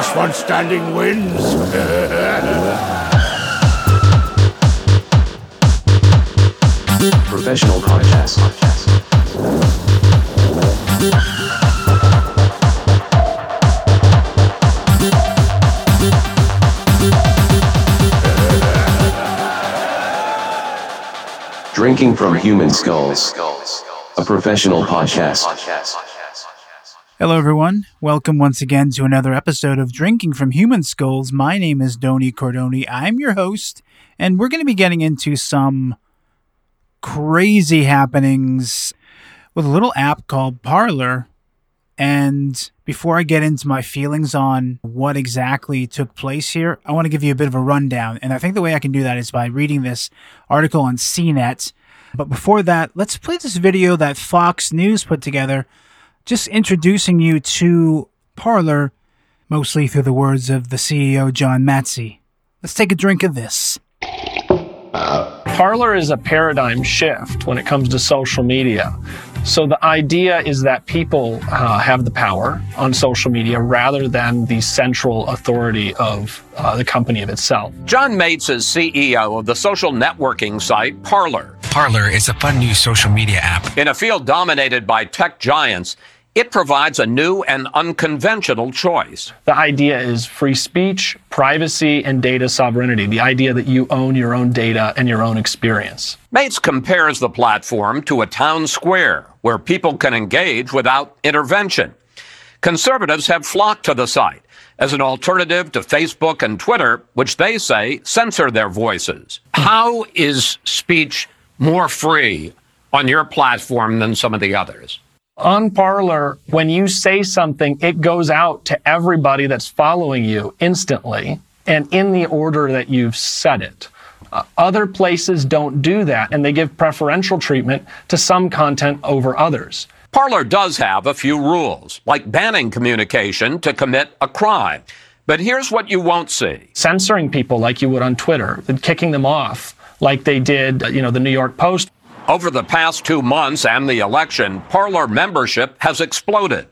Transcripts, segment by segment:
last one standing wins. Professional podcast. Drinking from Human Skulls. A professional podcast. Hello, everyone. Welcome once again to another episode of Drinking from Human Skulls. My name is Doni Cordoni. I'm your host, and we're going to be getting into some crazy happenings with a little app called Parler. And before I get into my feelings on what exactly took place here, I want to give you a bit of a rundown. And I think the way I can do that is by reading this article on CNET. But before that, let's play this video that Fox News put together, just introducing you to Parler, mostly through the words of the CEO, John Matze. Let's take a drink of this. Parler is a paradigm shift when it comes to social media. So the idea is that people uh, have the power on social media rather than the central authority of uh, the company of itself. John Matze is CEO of the social networking site Parler. Parler is a fun new social media app. In a field dominated by tech giants, it provides a new and unconventional choice. The idea is free speech, privacy, and data sovereignty. The idea that you own your own data and your own experience. Matze compares the platform to a town square where people can engage without intervention. Conservatives have flocked to the site as an alternative to Facebook and Twitter, which they say censor their voices. How is speech more free on your platform than some of the others? On Parler, when you say something, it goes out to everybody that's following you instantly and in the order that you've said it. Uh, other places don't do that, and they give preferential treatment to some content over others. Parler does have a few rules, like banning communication to commit a crime. But here's what you won't see censoring people like you would on Twitter, and kicking them off like they did, you know, the New York Post. Over the past two months and the election, Parler membership has exploded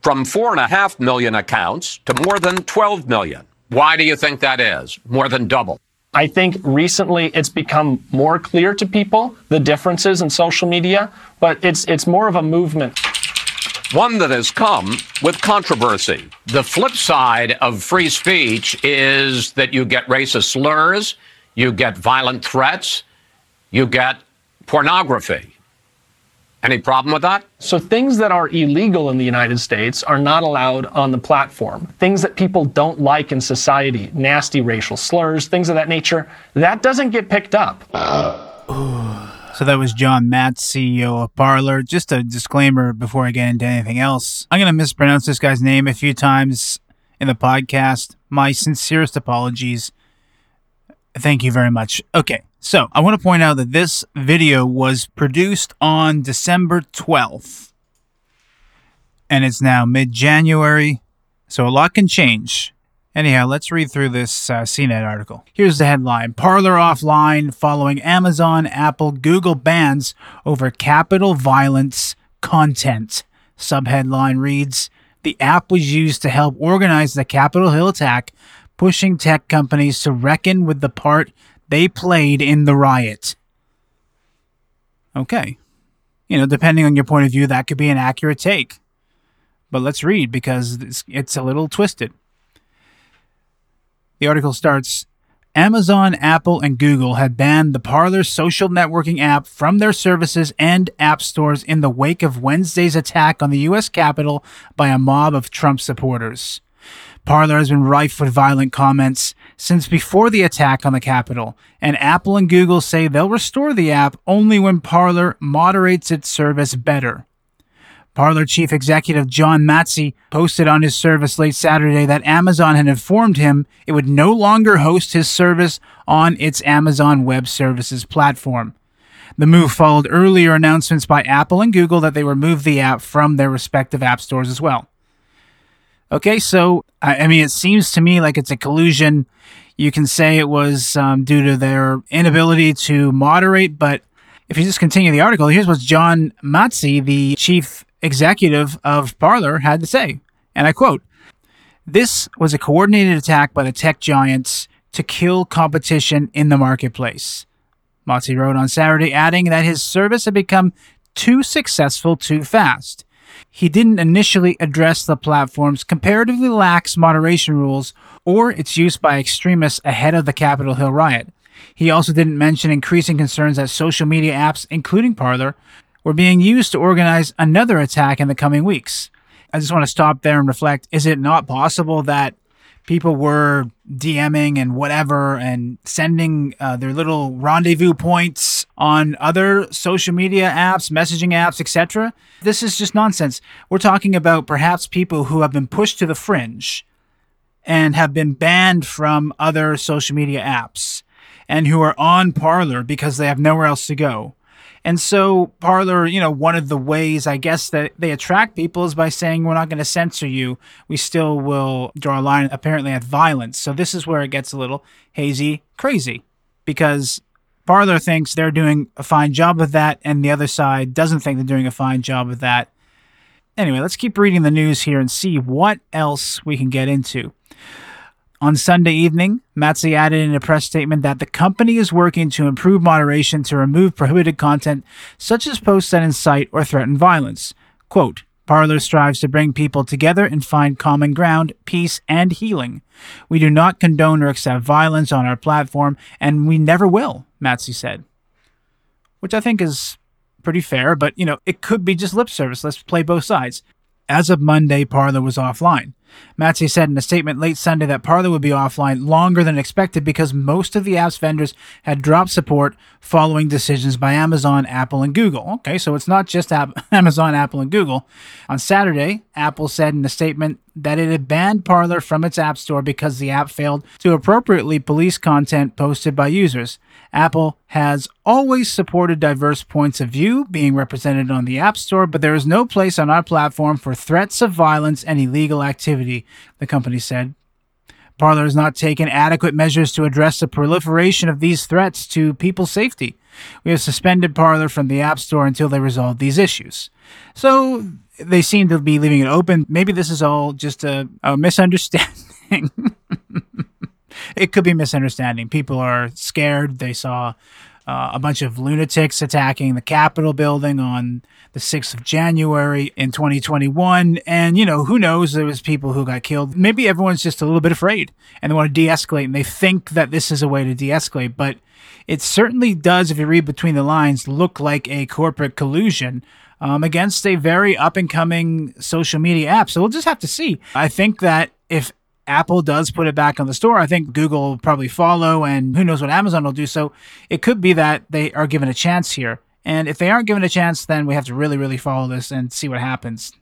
from 4.5 million accounts to more than 12 million. Why do you think that is? More than double. I think recently it's become more clear to people the differences in social media, but it's it's more of a movement. One that has come with controversy. The flip side of free speech is that you get racist slurs, you get violent threats, you get pornography. Any problem with that? So things that are illegal in the United States are not allowed on the platform. Things that people don't like in society, nasty racial slurs, things of that nature, that doesn't get picked up. So that was John Matz, CEO of Parler. Just a disclaimer before I get into anything else. I'm going to mispronounce this guy's name a few times in the podcast. My sincerest apologies. Thank you very much. Okay. So I want to point out that this video was produced on December 12th. And it's now mid January. So a lot can change. Anyhow, let's read through this uh, CNET article. Here's the headline Parler offline following Amazon, Apple, Google bans over Capitol violence content. Subheadline reads The app was used to help organize the Capitol Hill attack, pushing tech companies to reckon with the part they played in the riot. Okay. You know, depending on your point of view, that could be an accurate take. But let's read because it's, it's a little twisted. The article starts Amazon, Apple, and Google had banned the Parler social networking app from their services and app stores in the wake of Wednesday's attack on the U.S. Capitol by a mob of Trump supporters. Parler has been rife with violent comments since before the attack on the Capitol, and Apple and Google say they'll restore the app only when Parler moderates its service better. Parler chief executive John Matze posted on his service late Saturday that Amazon had informed him it would no longer host his service on its Amazon Web Services platform. The move followed earlier announcements by Apple and Google that they removed the app from their respective app stores as well. Okay, so I, mean, it seems to me like it's a collusion. You can say it was um, due to their inability to moderate, but if you just continue the article, here's what John Matze, the chief executive of Parler, had to say. And I quote This was a coordinated attack by the tech giants to kill competition in the marketplace. Mozi wrote on Saturday, adding that his service had become too successful too fast. He didn't initially address the platform's comparatively lax moderation rules or its use by extremists ahead of the Capitol Hill riot. He also didn't mention increasing concerns that social media apps, including Parler, were being used to organize another attack in the coming weeks. I just want to stop there and reflect is it not possible that people were DMing and whatever and sending uh, their little rendezvous points on other social media apps, messaging apps, etc. This is just nonsense. We're talking about perhaps people who have been pushed to the fringe and have been banned from other social media apps and who are on Parler because they have nowhere else to go. And so Parler, you know, one of the ways I guess that they attract people is by saying we're not going to censor you. We still will draw a line apparently at violence. So this is where it gets a little hazy, crazy because Parler thinks they're doing a fine job of that and the other side doesn't think they're doing a fine job of that. Anyway, let's keep reading the news here and see what else we can get into. On Sunday evening, Matze added in a press statement that the company is working to improve moderation to remove prohibited content such as posts that incite or threaten violence. Quote, Parler strives to bring people together and find common ground, peace, and healing. We do not condone or accept violence on our platform, and we never will, Matze said. Which I think is pretty fair, but you know, it could be just lip service. Let's play both sides. As of Monday, Parler was offline. Matze said in a statement late Sunday that Parler would be offline longer than expected because most of the app's vendors had dropped support following decisions by Amazon, Apple, and Google. Okay, so it's not just Amazon, Apple, and Google. On Saturday, Apple said in a statement that it had banned Parler from its App Store because the app failed to appropriately police content posted by users. Apple has always supported diverse points of view being represented on the App Store, but there is no place on our platform for threats of violence and illegal activity, the company said. Parler has not taken adequate measures to address the proliferation of these threats to people's safety. We have suspended Parler from the App Store until they resolve these issues. So they seem to be leaving it open. Maybe this is all just a, a misunderstanding. it could be misunderstanding. People are scared. They saw uh, a bunch of lunatics attacking the Capitol building on the 6th of January in 2021. And, you know, who knows? There was people who got killed. Maybe everyone's just a little bit afraid and they want to de-escalate and they think that this is a way to de-escalate. But it certainly does, if you read between the lines, look like a corporate collusion um, against a very up and coming social media app. So we'll just have to see. I think that if Apple does put it back on the store, I think Google will probably follow, and who knows what Amazon will do. So it could be that they are given a chance here. And if they aren't given a chance, then we have to really, really follow this and see what happens.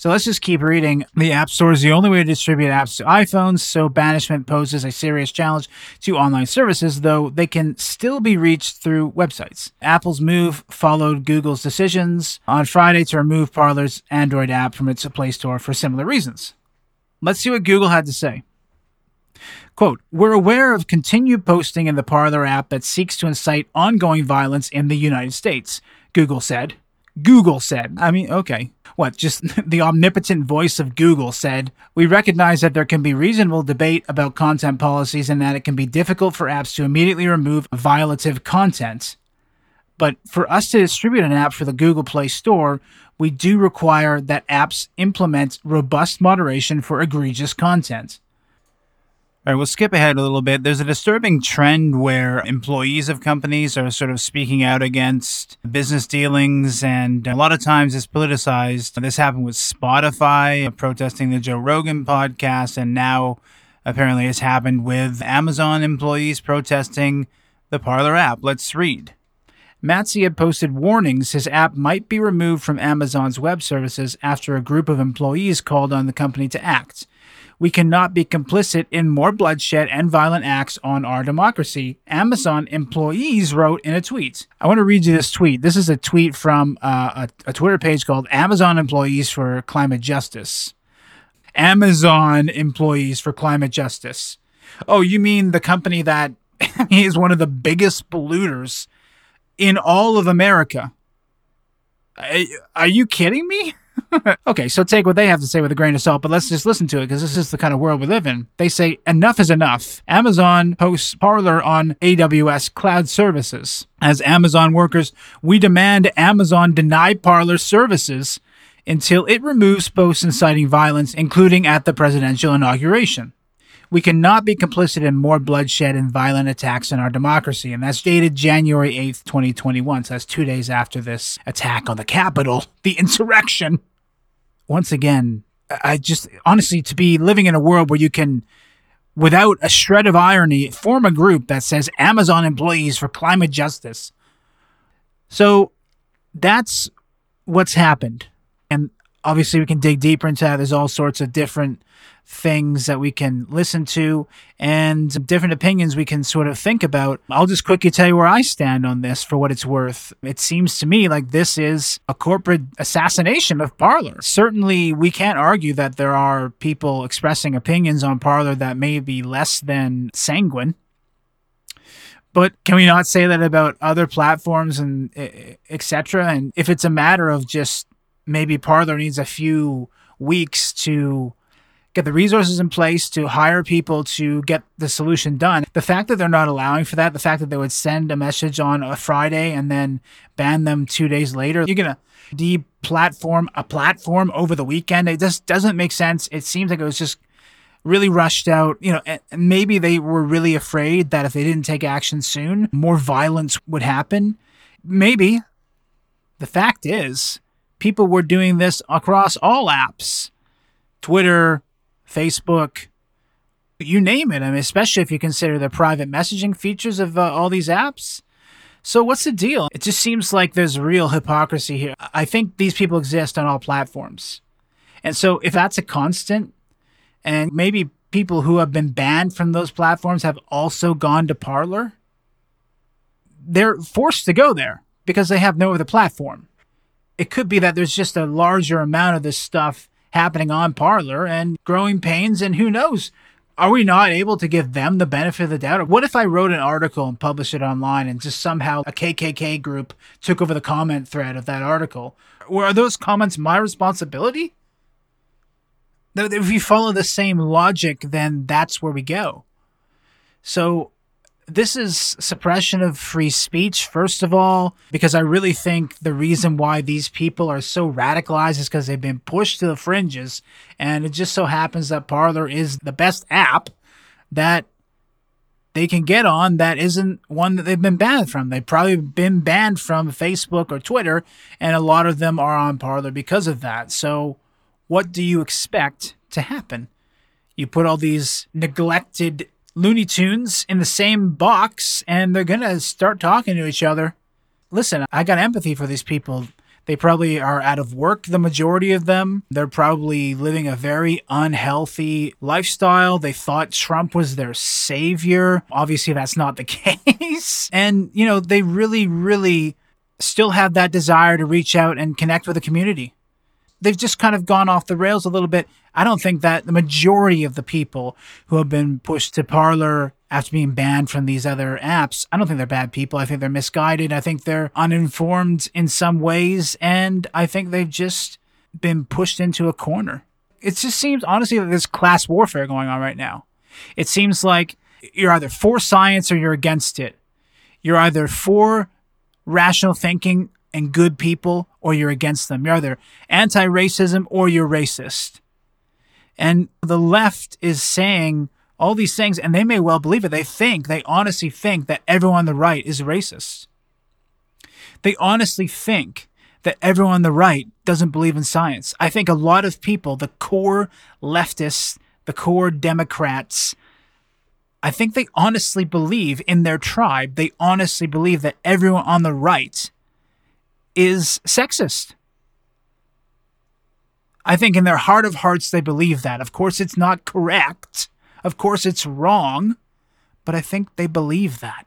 So let's just keep reading. The App Store is the only way to distribute apps to iPhones, so banishment poses a serious challenge to online services, though they can still be reached through websites. Apple's move followed Google's decisions on Friday to remove Parler's Android app from its Play Store for similar reasons. Let's see what Google had to say. Quote, we're aware of continued posting in the Parler app that seeks to incite ongoing violence in the United States, Google said. Google said. I mean, okay. What, just the omnipotent voice of Google said, We recognize that there can be reasonable debate about content policies and that it can be difficult for apps to immediately remove violative content. But for us to distribute an app for the Google Play Store, we do require that apps implement robust moderation for egregious content. We'll skip ahead a little bit. There's a disturbing trend where employees of companies are sort of speaking out against business dealings, and a lot of times it's politicized. This happened with Spotify uh, protesting the Joe Rogan podcast, and now apparently it's happened with Amazon employees protesting the Parler app. Let's read. Matze had posted warnings his app might be removed from Amazon's web services after a group of employees called on the company to act. We cannot be complicit in more bloodshed and violent acts on our democracy, Amazon employees wrote in a tweet. I want to read you this tweet. This is a tweet from uh, a, a Twitter page called Amazon Employees for Climate Justice. Amazon Employees for Climate Justice. Oh, you mean the company that is one of the biggest polluters in all of America. Are you kidding me? Okay, so take what they have to say with a grain of salt, but let's just listen to it because this is the kind of world we live in. They say enough is enough. Amazon hosts Parler on AWS cloud services. As Amazon workers, we demand Amazon deny Parler services until it removes posts inciting violence, including at the presidential inauguration. We cannot be complicit in more bloodshed and violent attacks in our democracy. And that's dated January 8th, 2021. So that's two days after this attack on the Capitol, the insurrection. Once again, I just honestly, to be living in a world where you can, without a shred of irony, form a group that says Amazon employees for climate justice. So that's what's happened. Obviously, we can dig deeper into that. There's all sorts of different things that we can listen to and different opinions we can sort of think about. I'll just quickly tell you where I stand on this for what it's worth. It seems to me like this is a corporate assassination of Parler. Certainly, we can't argue that there are people expressing opinions on Parler that may be less than sanguine. But can we not say that about other platforms and etc.? And if it's a matter of just maybe Parler needs a few weeks to get the resources in place to hire people to get the solution done. The fact that they're not allowing for that, the fact that they would send a message on a Friday and then ban them two days later, you're going to deplatform a platform over the weekend. It just doesn't make sense. It seems like it was just really rushed out. You know, maybe they were really afraid that if they didn't take action soon, more violence would happen. Maybe. The fact is, people were doing this across all apps Twitter, Facebook, you name it. I mean, especially if you consider the private messaging features of uh, all these apps. So, what's the deal? It just seems like there's real hypocrisy here. I think these people exist on all platforms. And so, if that's a constant, and maybe people who have been banned from those platforms have also gone to Parler, they're forced to go there because they have no other platform. It could be that there's just a larger amount of this stuff happening on Parler and growing pains, and who knows? Are we not able to give them the benefit of the doubt? What if I wrote an article and published it online and just somehow a KKK group took over the comment thread of that article? Or are those comments my responsibility? If you follow the same logic, then that's where we go. So this is suppression of free speech, first of all, because I really think the reason why these people are so radicalized is because they've been pushed to the fringes. And it just so happens that Parler is the best app that they can get on that isn't one that they've been banned from. They've probably been banned from Facebook or Twitter, and a lot of them are on Parler because of that. So, what do you expect to happen? You put all these neglected Looney Tunes in the same box and they're going to start talking to each other. Listen, I got empathy for these people. They probably are out of work, the majority of them. They're probably living a very unhealthy lifestyle. They thought Trump was their savior. Obviously, that's not the case. And, you know, they really, really still have that desire to reach out and connect with the community they've just kind of gone off the rails a little bit. I don't think that the majority of the people who have been pushed to Parler after being banned from these other apps, I don't think they're bad people. I think they're misguided. I think they're uninformed in some ways. And I think they've just been pushed into a corner. It just seems, honestly, that there's class warfare going on right now. It seems like you're either for science or you're against it. You're either for rational thinking and good people or you're against them. You're either anti racism or you're racist. And the left is saying all these things, and they may well believe it. They think, they honestly think that everyone on the right is racist. They honestly think that everyone on the right doesn't believe in science. I think a lot of people, the core leftists, the core Democrats, I think they honestly believe in their tribe, they honestly believe that everyone on the right is sexist. I think in their heart of hearts they believe that. Of course, it's not correct. Of course, it's wrong. But I think they believe that.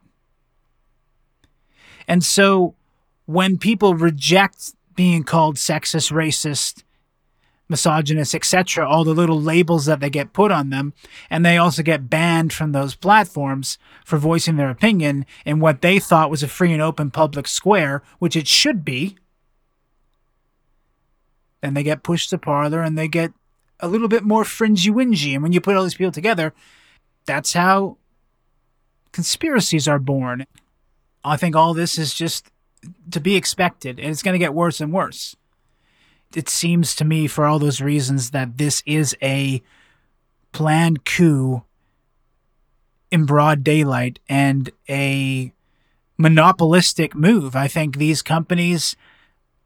And so when people reject being called sexist, racist, misogynist, etc., all the little labels that they get put on them, and they also get banned from those platforms for voicing their opinion in what they thought was a free and open public square, which it should be. then they get pushed to Parler and they get a little bit more fringy wingy. And when you put all these people together, that's how conspiracies are born. I think all this is just to be expected, and it's going to get worse and worse. It seems to me, for all those reasons, that this is a planned coup in broad daylight and a monopolistic move. I think these companies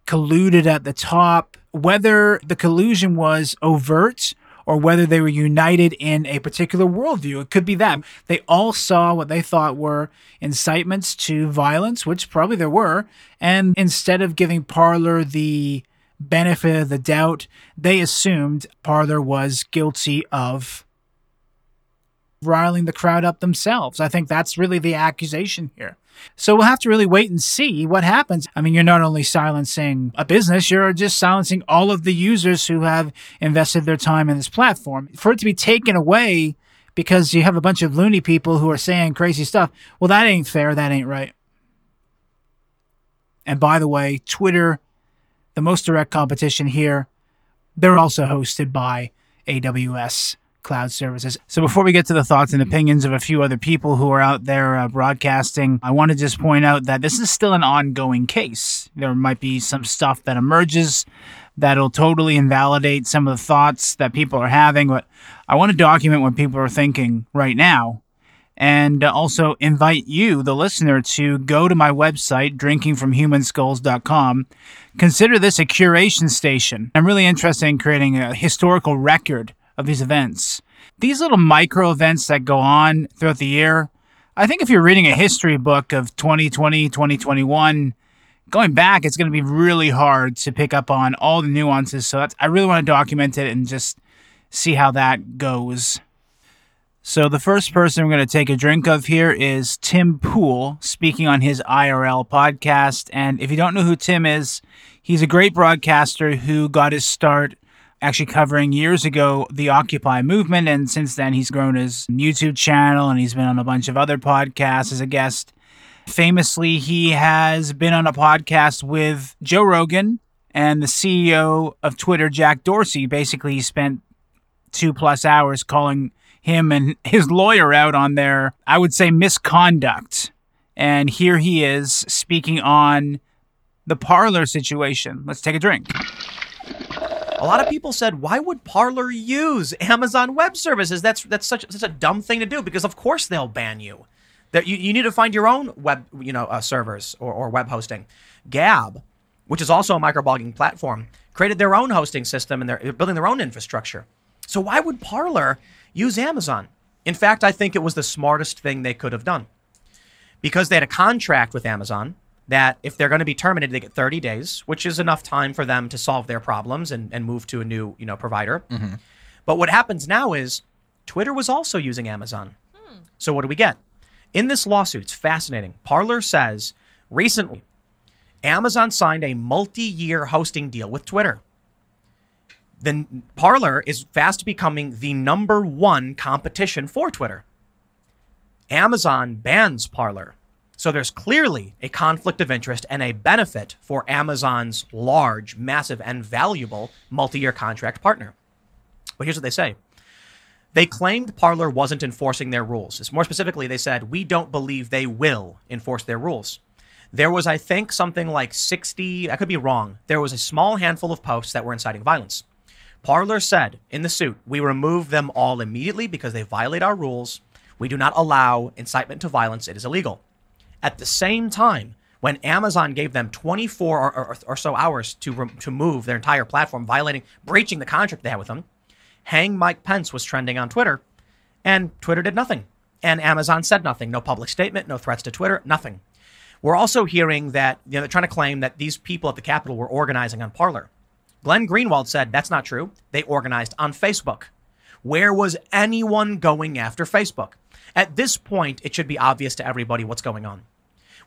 colluded at the top, whether the collusion was overt or whether they were united in a particular worldview. It could be that. They all saw what they thought were incitements to violence, which probably there were, and instead of giving Parler the benefit of the doubt, they assumed Parler was guilty of riling the crowd up themselves. I think that's really the accusation here. So we'll have to really wait and see what happens. I mean, you're not only silencing a business, you're just silencing all of the users who have invested their time in this platform. For it to be taken away because you have a bunch of loony people who are saying crazy stuff, well, that ain't fair. That ain't right. And by the way, Twitter, the most direct competition here, they're also hosted by AWS cloud services. So before we get to the thoughts and opinions of a few other people who are out there uh, broadcasting, I want to just point out that this is still an ongoing case. There might be some stuff that emerges that'll totally invalidate some of the thoughts that people are having, but I want to document what people are thinking right now and uh, also invite you, the listener, to go to my website, drinkingfromhumanskulls.com. Consider this a curation station. I'm really interested in creating a historical record of these events. These little micro events that go on throughout the year, I think if you're reading a history book of 2020, 2021, going back, it's going to be really hard to pick up on all the nuances. So I really want to document it and just see how that goes. So the first person we're going to take a drink of here is Tim Pool speaking on his IRL podcast. And if you don't know who Tim is, he's a great broadcaster who got his start actually covering years ago the Occupy movement. And since then, he's grown his YouTube channel and he's been on a bunch of other podcasts as a guest. Famously, he has been on a podcast with Joe Rogan and the CEO of Twitter, Jack Dorsey. Basically, he spent two plus hours calling him and his lawyer out on their, I would say, misconduct. And here he is speaking on the Parler situation. Let's take a drink. A lot of people said, "Why would Parler use Amazon Web Services? That's that's such such a dumb thing to do because of course they'll ban you. That you, you need to find your own web you know uh, servers or, or web hosting. Gab, which is also a microblogging platform, created their own hosting system and they're building their own infrastructure. So why would Parler use Amazon? In fact, I think it was the smartest thing they could have done because they had a contract with Amazon that if they're going to be terminated, they get 30 days, which is enough time for them to solve their problems and, and move to a new you know provider. Mm-hmm. But what happens now is Twitter was also using Amazon. Hmm. So what do we get? In this lawsuit, it's fascinating. Parler says recently Amazon signed a multi-year hosting deal with Twitter. Then Parler is fast becoming the number one competition for Twitter. Amazon bans Parler so there's clearly a conflict of interest and a benefit for Amazon's large, massive, and valuable multi year contract partner. But here's what they say they claimed Parler wasn't enforcing their rules. More specifically, they said, we don't believe they will enforce their rules. There was, I think, something like 60, I could be wrong. There was a small handful of posts that were inciting violence. Parler said in the suit, we remove them all immediately because they violate our rules. We do not allow incitement to violence, it is illegal. At the same time, when Amazon gave them 24 or, or, or so hours to, to move their entire platform, violating, breaching the contract they had with them, Hang Mike Pence was trending on Twitter, and Twitter did nothing. And Amazon said nothing. No public statement, no threats to Twitter, nothing. We're also hearing that you know, they're trying to claim that these people at the Capitol were organizing on Parler. Glenn Greenwald said that's not true. They organized on Facebook. Where was anyone going after Facebook? At this point, it should be obvious to everybody what's going on.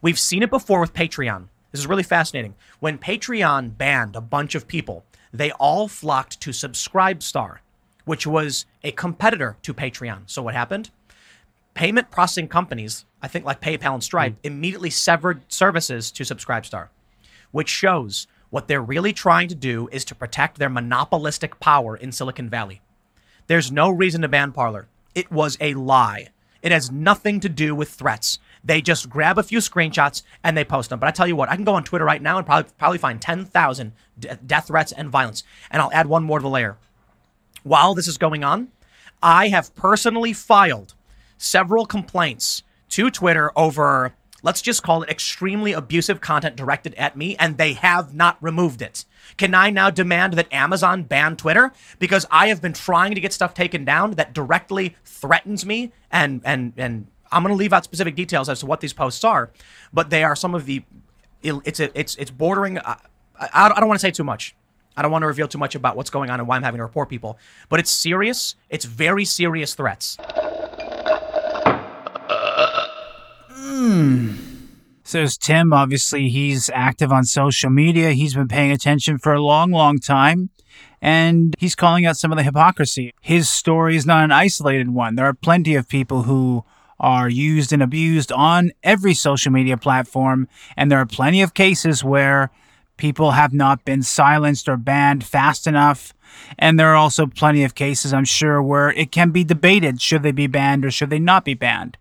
We've seen it before with Patreon. This is really fascinating. When Patreon banned a bunch of people, they all flocked to Subscribestar, which was a competitor to Patreon. So what happened? Payment processing companies, I think like PayPal and Stripe, mm. immediately severed services to Subscribestar, which shows What they're really trying to do is to protect their monopolistic power in Silicon Valley. There's no reason to ban Parler. It was a lie. It has nothing to do with threats. They just grab a few screenshots and they post them. But I tell you what, I can go on Twitter right now and probably probably find 10,000 d- death threats and violence. And I'll add one more to the layer. While this is going on, I have personally filed several complaints to Twitter over, let's just call it extremely abusive content directed at me, and they have not removed it. Can I now demand that Amazon ban Twitter? Because I have been trying to get stuff taken down that directly threatens me and and and I'm going to leave out specific details as to what these posts are, but they are some of the it's a, it's it's bordering uh, I, I don't want to say too much. I don't want to reveal too much about what's going on and why I'm having to report people, but it's serious. It's very serious threats. Hmm. Says Tim, obviously he's active on social media. He's been paying attention for a long, long time. And he's calling out some of the hypocrisy. His story is not an isolated one. There are plenty of people who are used and abused on every social media platform. And there are plenty of cases where people have not been silenced or banned fast enough. And there are also plenty of cases, I'm sure, where it can be debated should they be banned or should they not be banned.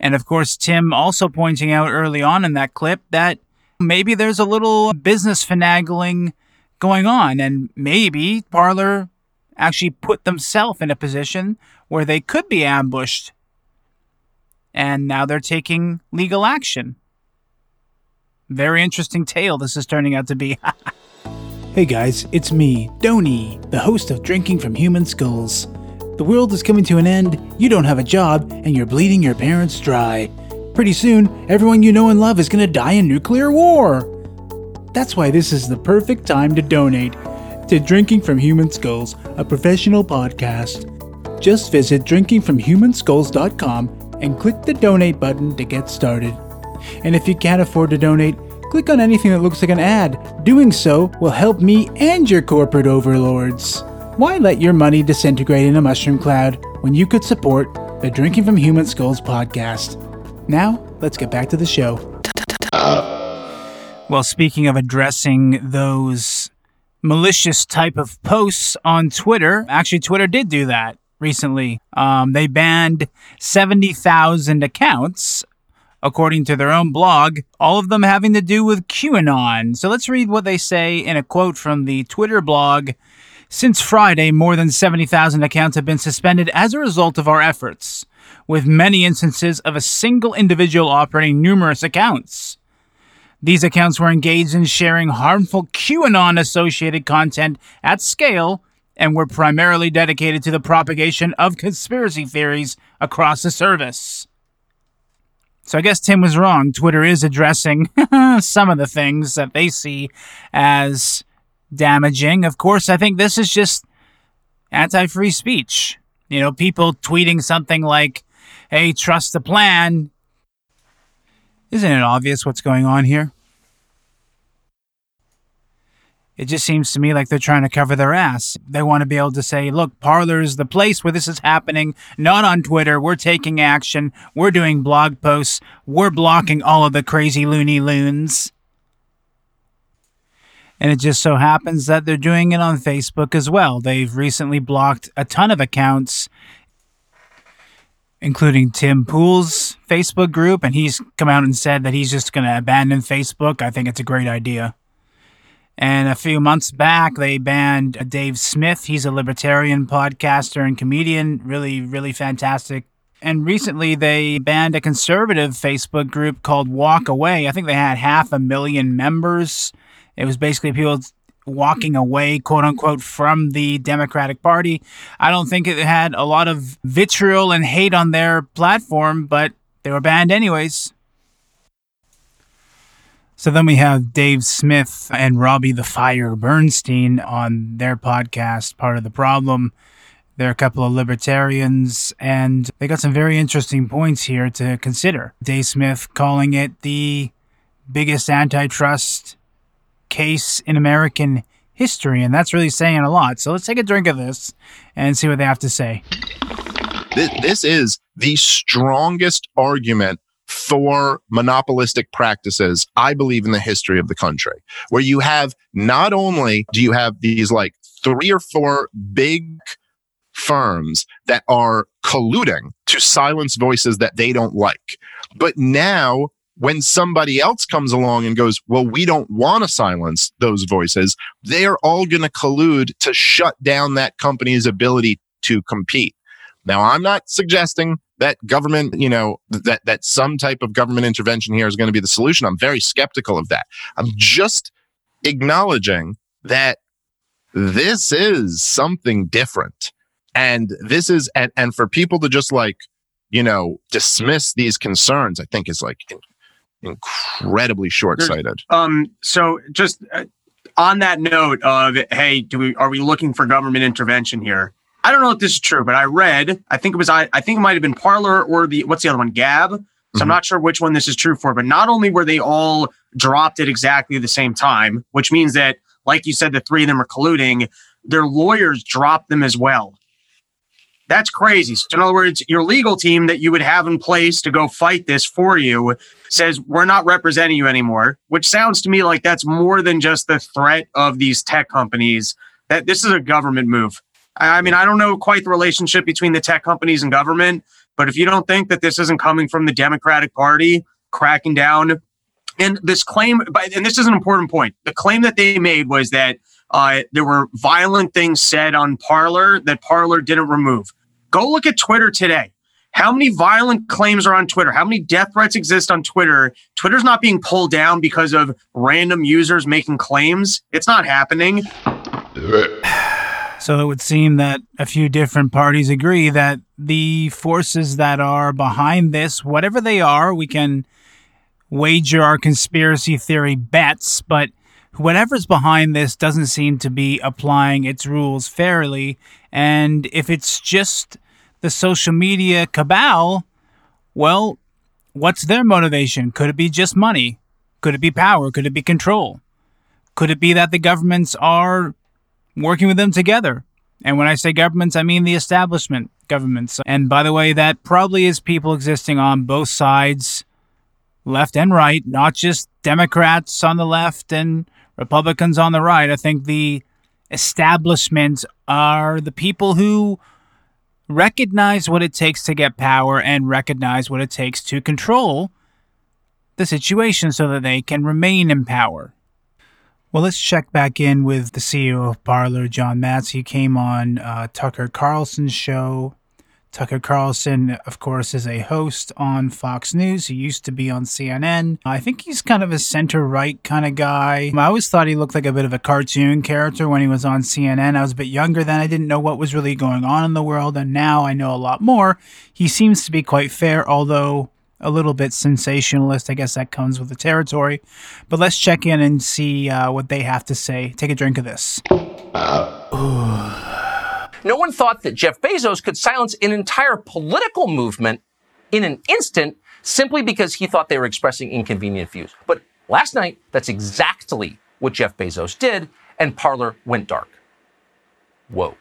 And of course, Tim also pointing out early on in that clip that maybe there's a little business finagling going on, and maybe Parler actually put themselves in a position where they could be ambushed. And now they're taking legal action. Very interesting tale this is turning out to be. hey guys, it's me, Donny, the host of Drinking from Human Skulls. The world is coming to an end, you don't have a job, and you're bleeding your parents dry. Pretty soon, everyone you know and love is gonna die in nuclear war. That's why this is the perfect time to donate to Drinking from Human Skulls, a professional podcast. Just visit drinkingfromhumanskulls.com and click the donate button to get started. And if you can't afford to donate, click on anything that looks like an ad. Doing so will help me and your corporate overlords. Why let your money disintegrate in a mushroom cloud when you could support the Drinking from Human Skulls podcast? Now, let's get back to the show. Well, speaking of addressing those malicious type of posts on Twitter, actually, Twitter did do that recently. Um, they banned 70,000 accounts, according to their own blog, all of them having to do with QAnon. So let's read what they say in a quote from the Twitter blog. Since Friday, more than 70,000 accounts have been suspended as a result of our efforts, with many instances of a single individual operating numerous accounts. These accounts were engaged in sharing harmful QAnon associated content at scale and were primarily dedicated to the propagation of conspiracy theories across the service. So I guess Tim was wrong. Twitter is addressing some of the things that they see as damaging. Of course, I think this is just anti free speech. You know, people tweeting something like, hey, trust the plan. Isn't it obvious what's going on here? It just seems to me like they're trying to cover their ass. They want to be able to say, look, Parler is the place where this is happening, not on Twitter. We're taking action. We're doing blog posts. We're blocking all of the crazy loony loons. And it just so happens that they're doing it on Facebook as well. They've recently blocked a ton of accounts, including Tim Pool's Facebook group, and he's come out and said that he's just going to abandon Facebook. I think it's a great idea. And a few months back, they banned Dave Smith. He's a libertarian podcaster and comedian, really, really fantastic. And recently, they banned a conservative Facebook group called Walk Away. I think they had half a million members. It was basically people walking away, quote unquote, from the Democratic Party. I don't think it had a lot of vitriol and hate on their platform, but they were banned anyways. So then we have Dave Smith and Robbie the Fire Bernstein on their podcast, Part of the Problem. They're a couple of libertarians, and they got some very interesting points here to consider. Dave Smith calling it the biggest antitrust case in American history, and that's really saying a lot. So let's take a drink of this and see what they have to say. This, this is the strongest argument for monopolistic practices, I believe, in the history of the country, where you have not only do you have these like three or four big firms that are colluding to silence voices that they don't like, but now when somebody else comes along and goes, well, we don't want to silence those voices, they are all going to collude to shut down that company's ability to compete. Now, I'm not suggesting that government, you know, that, that some type of government intervention here is going to be the solution. I'm very skeptical of that. I'm just acknowledging that this is something different. And this is, and, and for people to just like, you know, dismiss these concerns, I think is like incredibly short-sighted. Um, so just uh, on that note of, hey, do we are we looking for government intervention here? I don't know if this is true, but I read, I think it was, I, I think it might have been Parler or the, what's the other one? Gab. So mm-hmm. I'm not sure which one this is true for, but not only were they all dropped at exactly the same time, which means that, like you said, the three of them are colluding, their lawyers dropped them as well. That's crazy. So in other words, your legal team that you would have in place to go fight this for you says, we're not representing you anymore, which sounds to me like that's more than just the threat of these tech companies, that this is a government move. I mean, I don't know quite the relationship between the tech companies and government, but if you don't think that this isn't coming from the Democratic Party cracking down, and this claim, and this is an important point, the claim that they made was that uh, there were violent things said on Parler that Parler didn't remove. Go look at Twitter today. How many violent claims are on Twitter? How many death threats exist on Twitter? Twitter's not being pulled down because of random users making claims. It's not happening. So it would seem that a few different parties agree that the forces that are behind this, whatever they are, we can wager our conspiracy theory bets, but whatever's behind this doesn't seem to be applying its rules fairly. And if it's just the social media cabal, well, what's their motivation? Could it be just money? Could it be power? Could it be control? Could it be that the governments are working with them together. And when I say governments, I mean the establishment governments. And by the way, that probably is people existing on both sides, left and right, not just Democrats on the left and Republicans on the right. I think the establishment are the people who recognize what it takes to get power and recognize what it takes to control the situation so that they can remain in power. Well, let's check back in with the CEO of Parler, John Matz. He came on uh, Tucker Carlson's show. Tucker Carlson, of course, is a host on Fox News. He used to be on CNN. I think he's kind of a center right kind of guy. I always thought he looked like a bit of a cartoon character when he was on CNN. I was a bit younger then. I didn't know what was really going on in the world, and now I know a lot more. He seems to be quite fair, although a little bit sensationalist. I guess that comes with the territory. But let's check in and see uh, what they have to say. Take a drink of this. No one thought that Jeff Bezos could silence an entire political movement in an instant simply because he thought they were expressing inconvenient views. But last night, that's exactly what Jeff Bezos did, and Parler went dark. Whoa.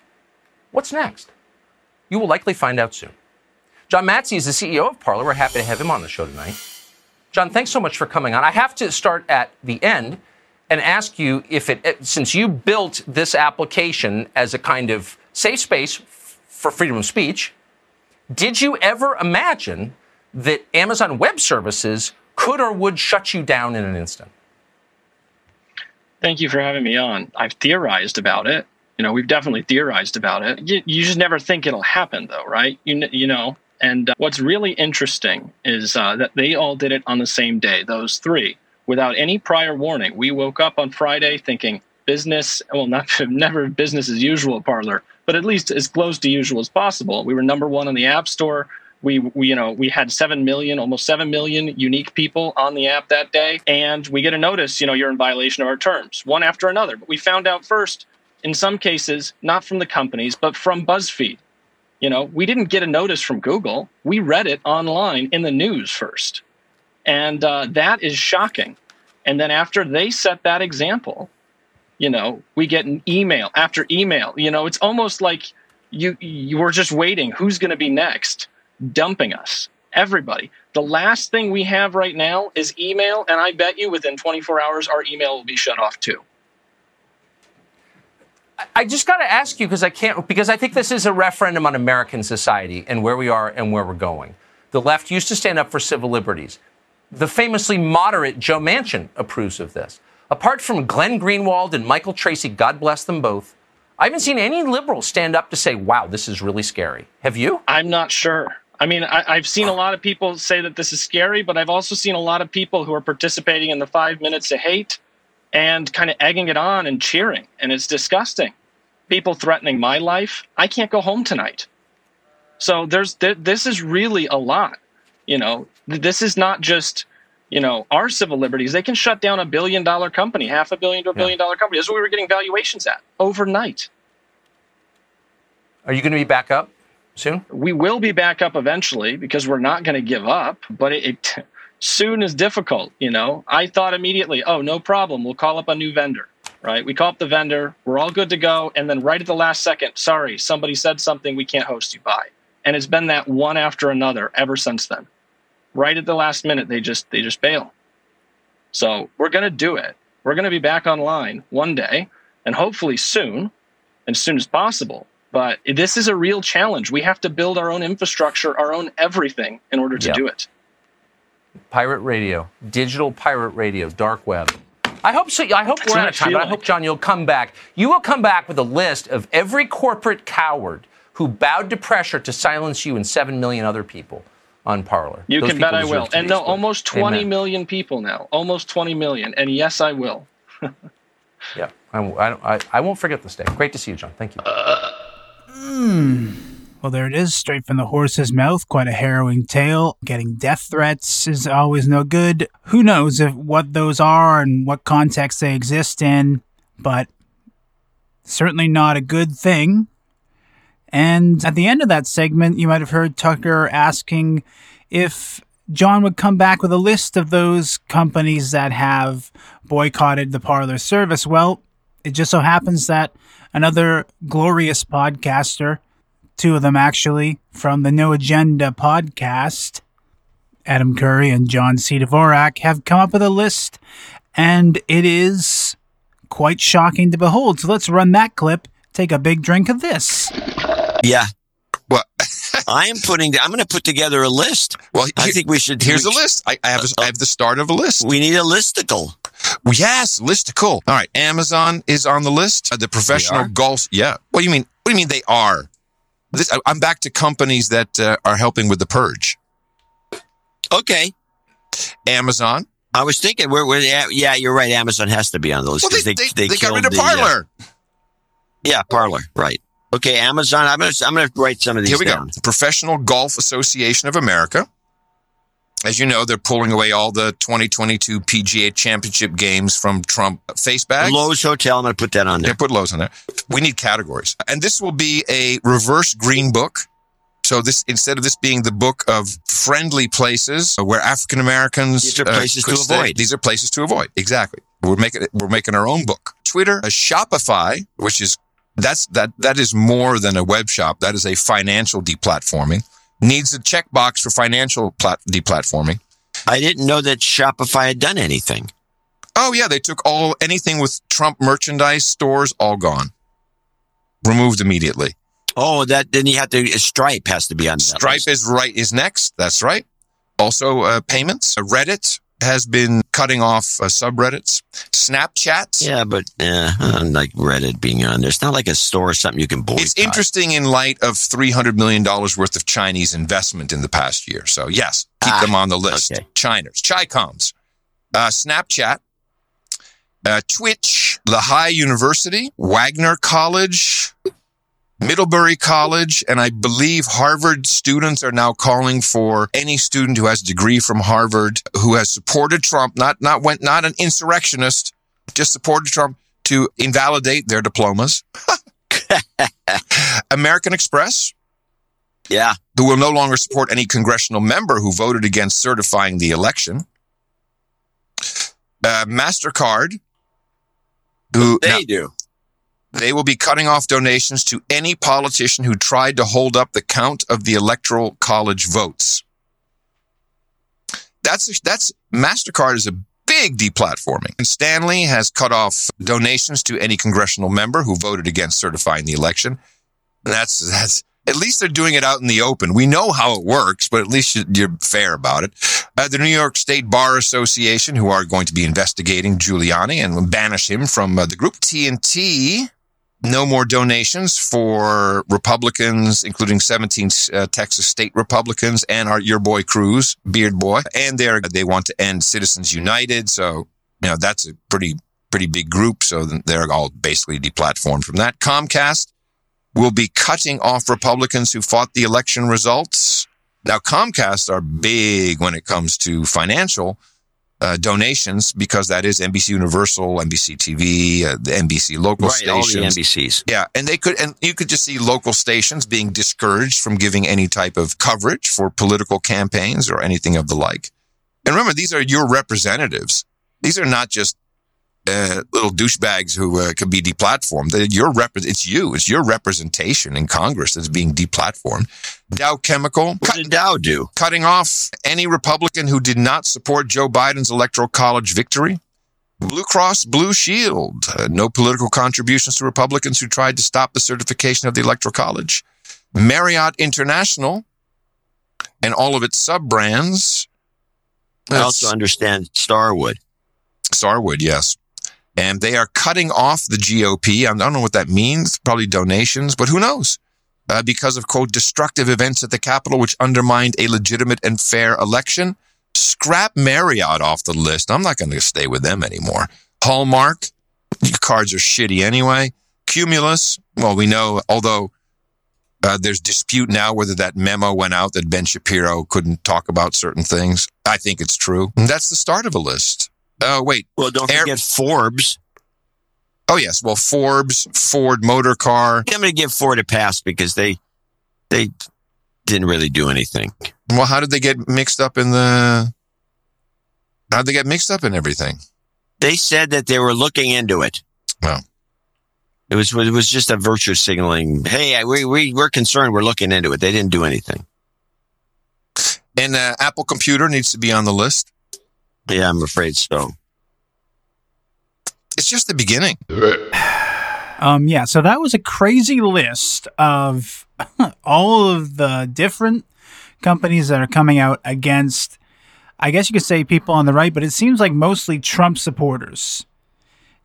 What's next? You will likely find out soon. John Matze is the CEO of Parler. We're happy to have him on the show tonight. John, thanks so much for coming on. I have to start at the end and ask you if it, since you built this application as a kind of safe space for freedom of speech, did you ever imagine that Amazon Web Services could or would shut you down in an instant? Thank you for having me on. I've theorized about it. You know, we've definitely theorized about it. You, you just never think it'll happen, though, right? You, you know, and uh, what's really interesting is uh, that they all did it on the same day, those three, without any prior warning. We woke up on Friday thinking business, well, not never business as usual Parler, but at least as close to usual as possible. We were number one on the App Store. We, we, you know, we had seven million, almost seven million unique people on the app that day, and we get a notice. You know, you're in violation of our terms, one after another. But we found out first, in some cases, not from the companies, but from BuzzFeed. You know, we didn't get a notice from Google. We read it online in the news first. And uh, that is shocking. And then after they set that example, you know, we get an email after email. You know, it's almost like you you were just waiting. Who's going to be next? Dumping us. Everybody. The last thing we have right now is email, and I bet you within 24 hours our email will be shut off too. I just got to ask you because I can't because I think this is a referendum on American society and where we are and where we're going. The left used to stand up for civil liberties. The famously moderate Joe Manchin approves of this. Apart from Glenn Greenwald and Michael Tracey, God bless them both, I haven't seen any liberals stand up to say, "Wow, this is really scary." Have you? I'm not sure. I mean, I, have seen a lot of people say that this is scary, but I've also seen a lot of people who are participating in the five minutes of hate and kind of egging it on and cheering. And it's disgusting. People threatening my life. I can't go home tonight. So there's th- this is really a lot. You know, this is not just you know our civil liberties. They can shut down a billion dollar company, half a billion to a billion dollar company. That's what we were getting valuations at overnight. Are you going to be back up soon? We will be back up eventually because we're not going to give up. But it, it soon is difficult. You know, I thought immediately, oh, no problem. We'll call up a new vendor, right? We call up the vendor. We're all good to go. And then right at the last second, sorry, somebody said something we can't host you by. And it's been that one after another ever since then. Right at the last minute, they just they just bail. So we're going to do it. We're going to be back online one day, and hopefully soon, as soon as possible. But this is a real challenge. We have to build our own infrastructure, our own everything, in order to Yeah. do it. Pirate radio, digital pirate radio, dark web. I hope so. I hope That's we're out of time, but I hope, John, you'll come back. You will come back with a list of every corporate coward who bowed to pressure to silence you and seven million other people on Parler. You Those can bet I will. And no, exposed. almost twenty Amen. million people now. Almost 20 million. And yes, I will. Yeah, I, I, I, I won't forget this day. Great to see you, John. Thank you. Hmm. Well, there it is, straight from the horse's mouth. Quite a harrowing tale. Getting death threats is always no good. Who knows if what those are and what context they exist in, but certainly not a good thing. And at the end of that segment, you might have heard Tucker asking if John would come back with a list of those companies that have boycotted the Parler service. Well, it just so happens that another glorious podcaster, two of them actually, from the No Agenda podcast, Adam Curry and John C. Dvorak, have come up with a list, and it is quite shocking to behold. So let's run that clip, take a big drink of this. Yeah. What? I am putting. I'm going to put together a list. Well, I think we should. Here's we, a list. I, I have a, I have the start of a list. We need a listicle. Yes, listicle. All right, Amazon is on the list. Uh, the professional golf. Yeah. What do you mean? What do you mean they are? This, I, I'm back to companies that uh, are helping with the purge. Okay. Amazon. I was thinking, yeah, you're right. Amazon has to be on the list Well, they, they, they, they, got rid of the, uh, Parler. yeah, Parler. Right. Okay, Amazon. I'm gonna I'm gonna write some of these Here we down. go. Professional Golf Association of America. As you know, they're pulling away all the 2022 PGA Championship games from Trump face bag. Loews Hotel. I'm gonna put that on there. put Lowe's on there. We need categories. And this will be a reverse green book. So this, instead of this being the book of friendly places uh, where African Americans These are uh, places could to stay, avoid. These are places to avoid. Exactly. We're making we're making our own book. Twitter, a Shopify, which is that's that that is more than a web shop. That is a financial deplatforming. Needs a checkbox for financial plat- deplatforming. I didn't know that Shopify had done anything. Oh yeah, they took all anything with Trump merchandise stores all gone, removed immediately. Oh, that then you have to. Stripe has to be on that Stripe list. is right is next. That's right. Also, uh, payments. Uh, Reddit has been cutting off uh, subreddits. Snapchat. Yeah, but uh, like Reddit being on there, it's not like a store or something you can boycott. It's interesting in light of three hundred million dollars worth of Chinese investment in the past year. So yes, keep Ah, them on the list. okay. China's, Chicoms, uh, Snapchat, uh, Twitch, Lehigh University, Wagner College, Middlebury College, and I believe Harvard students are now calling for any student who has a degree from Harvard who has supported Trump, not not went not an insurrectionist, just supported Trump to invalidate their diplomas. American Express, yeah. who will no longer support any congressional member who voted against certifying the election. Uh, MasterCard, who They now, do. They will be cutting off donations to any politician who tried to hold up the count of the electoral college votes. that's that's Mastercard is a big deplatforming. And Stanley has cut off donations to any congressional member who voted against certifying the election. That's that's at least they're doing it out in the open. We know how it works, but at least you- you're fair about it. Uh, the New York State Bar Association, who are going to be investigating Giuliani and banish him from uh, the group. TNT, no more donations for Republicans, including 17 uh, Texas state Republicans and our your boy Cruz, Beard Boy, and they they want to end Citizens United. So you know that's a pretty pretty big group. So they're all basically deplatformed from that. Comcast will be cutting off Republicans who fought the election results. Now Comcast are big when it comes to financial uh, donations because that is NBC Universal, NBC TV, uh, the NBC local Right, all the stations. NBCs. Yeah, and they could, and you could just see local stations being discouraged from giving any type of coverage for political campaigns or anything of the like. And remember, these are your representatives. These are not just uh, little douchebags who uh, can be deplatformed. Your rep- it's you. It's your representation in Congress that's being deplatformed. Dow Chemical. What did Dow do? Cutting off any Republican who did not support Joe Biden's electoral college victory. Blue Cross Blue Shield. Uh, no political contributions to Republicans who tried to stop the certification of the electoral college. Marriott International and all of its sub brands. I also understand Starwood. Starwood, yes. And they are cutting off the GOP. I don't know what that means. Probably donations, but who knows? Uh, because of quote destructive events at the Capitol, which undermined a legitimate and fair election. Scrap Marriott off the list. I'm not going to stay with them anymore. Hallmark, your cards are shitty anyway. Cumulus, well, we know, although uh, there's dispute now whether that memo went out that Ben Shapiro couldn't talk about certain things. I think it's true. And that's the start of a list. Oh, wait. Well, don't forget Forbes. Oh, yes. Well, Forbes, Ford Motor Car. I'm going to give Ford a pass because they they didn't really do anything. Well, how did they get mixed up in the. How did they get mixed up in everything? They said that they were looking into it. Well, it was it was just a virtue signaling. Hey, we we we're concerned. We're looking into it. They didn't do anything. And uh, Apple Computer needs to be on the list. Yeah, I'm afraid so. It's just the beginning. Um, yeah, so that was a crazy list of all of the different companies that are coming out against, I guess you could say people on the right, but it seems like mostly Trump supporters.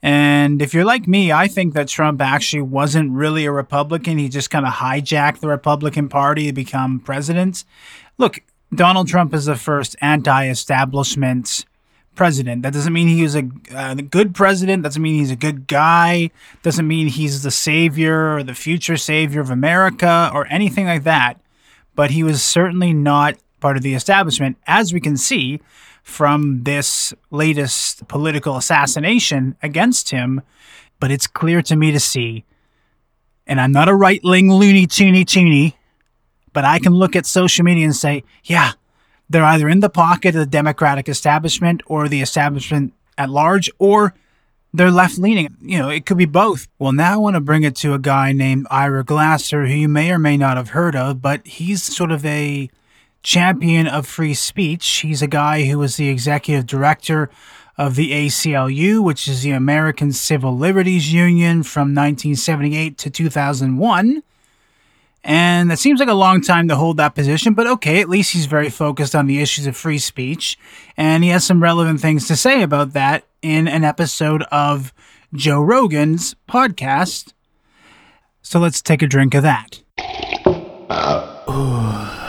And if you're like me, I think that Trump actually wasn't really a Republican. He just kind of hijacked the Republican Party to become president. Look, Donald Trump is the first anti establishment president. That doesn't mean he was a uh, good president. Doesn't mean he's a good guy. Doesn't mean he's the savior or the future savior of America or anything like that. But he was certainly not part of the establishment, as we can see from this latest political assassination against him. But it's clear to me to see, and I'm not a right wing loony toony toony, but I can look at social media and say, yeah, they're either in the pocket of the Democratic establishment or the establishment at large, or they're left leaning. You know, it could be both. Well, now I want to bring it to a guy named Ira Glasser, who you may or may not have heard of, but he's sort of a champion of free speech. He's a guy who was the executive director of the ACLU, which is the American Civil Liberties Union from 1978 to 2001. And it seems like a long time to hold that position, but okay, at least he's very focused on the issues of free speech. And he has some relevant things to say about that in an episode of Joe Rogan's podcast. So let's take a drink of that. Uh,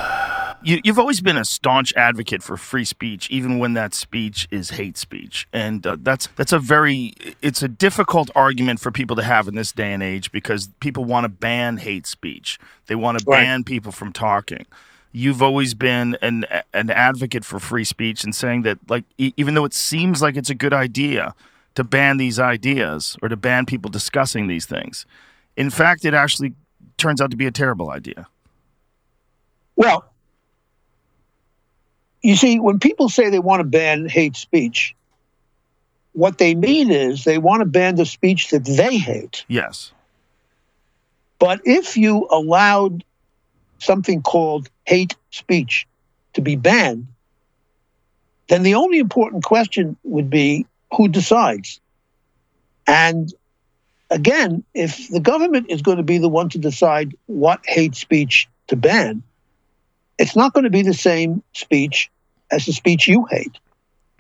you, you've always been a staunch advocate for free speech, even when that speech is hate speech, and uh, that's that's a very it's a difficult argument for people to have in this day and age because people want to ban hate speech. They want to Right. ban people from talking. You've always been an an advocate for free speech and saying that like e- even though it seems like it's a good idea to ban these ideas or to ban people discussing these things, in fact, it actually turns out to be a terrible idea. Well, you see, when people say they want to ban hate speech, what they mean is they want to ban the speech that they hate. Yes. But if you allowed something called hate speech to be banned, then the only important question would be who decides. And again, if the government is going to be the one to decide what hate speech to ban, it's not going to be the same speech as the speech you hate.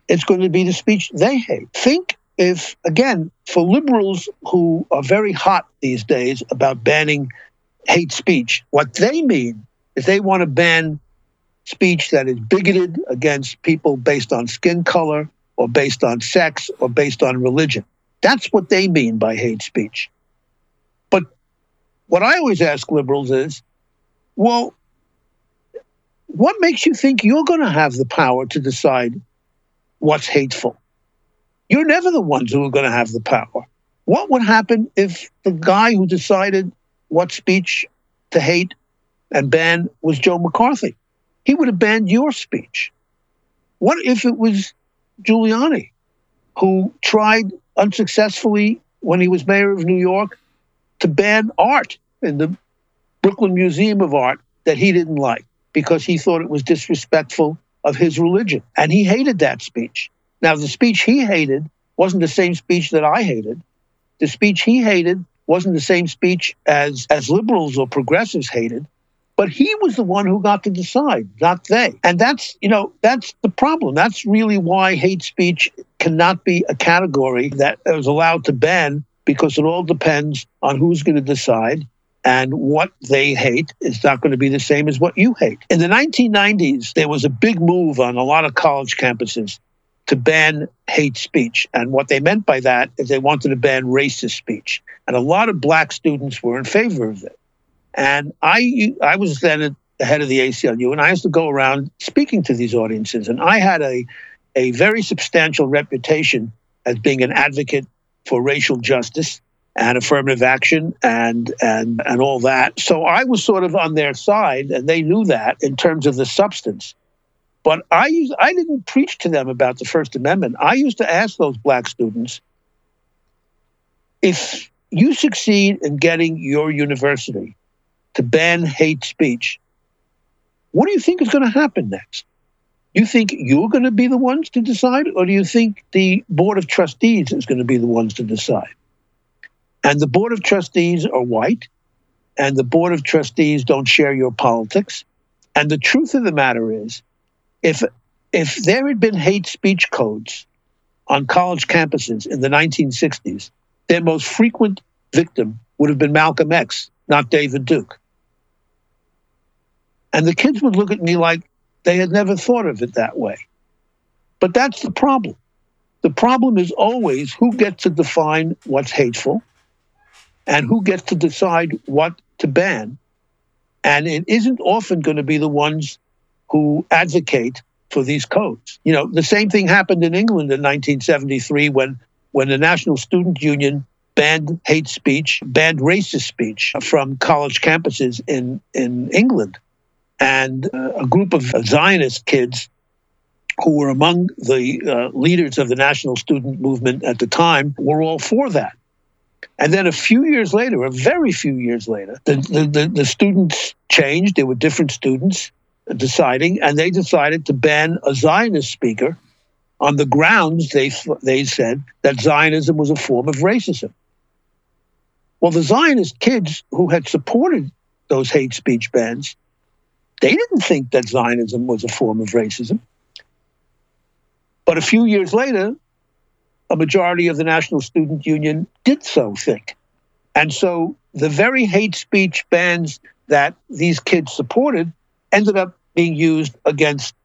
It's going to be the speech they hate. Think if, again, for liberals who are very hot these days about banning hate speech, what they mean is they want to ban speech that is bigoted against people based on skin color or based on sex or based on religion. That's what they mean by hate speech. But what I always ask liberals is, well, what makes you think you're going to have the power to decide what's hateful? You're never the ones who are going to have the power. What would happen if the guy who decided what speech to hate and ban was Joe McCarthy? He would have banned your speech. What if it was Giuliani, who tried unsuccessfully when he was mayor of New York to ban art in the Brooklyn Museum of Art that he didn't like because he thought it was disrespectful of his religion. And he hated that speech. Now, the speech he hated wasn't the same speech that I hated. The speech he hated wasn't the same speech as, as liberals or progressives hated. But he was the one who got to decide, not they. And that's, you know, that's the problem. That's really why hate speech cannot be a category that is allowed to ban because it all depends on who's going to decide and what they hate is not going to be the same as what you hate. In the 1990s, there was a big move on a lot of college campuses to ban hate speech. And what they meant by that is they wanted to ban racist speech. And a lot of black students were in favor of it. And I, I was then the head of the ACLU, and I used to go around speaking to these audiences. And I had a, a very substantial reputation as being an advocate for racial justice and affirmative action and and and all that. So I was sort of on their side, and they knew that in terms of the substance. But I used, I didn't preach to them about the First Amendment. I used to ask those black students if you succeed in getting your university to ban hate speech, what do you think is going to happen next? You think you're going to be the ones to decide, or do you think the Board of Trustees is going to be the ones to decide? And the Board of Trustees are white, and the Board of Trustees don't share your politics. And the truth of the matter is, if if there had been hate speech codes on college campuses in the 1960s, their most frequent victim would have been Malcolm X, not David Duke. And the kids would look at me like they had never thought of it that way. But that's the problem. The problem is always who gets to define what's hateful and who gets to decide what to ban. And it isn't often going to be the ones who advocate for these codes. You know, the same thing happened in England in 1973 when when the National Student Union banned hate speech, banned racist speech from college campuses in in England. And uh, a group of Zionist kids who were among the uh, leaders of the national student movement at the time were all for that. And then a few years later, a very few years later, the, the, the, students changed. There were different students deciding, and they decided to ban a Zionist speaker on the grounds they they said that Zionism was a form of racism. Well, the Zionist kids who had supported those hate speech bans, they didn't think that Zionism was a form of racism. But a few years later, a majority of the National Student Union did so think. And so the very hate speech bans that these kids supported ended up being used against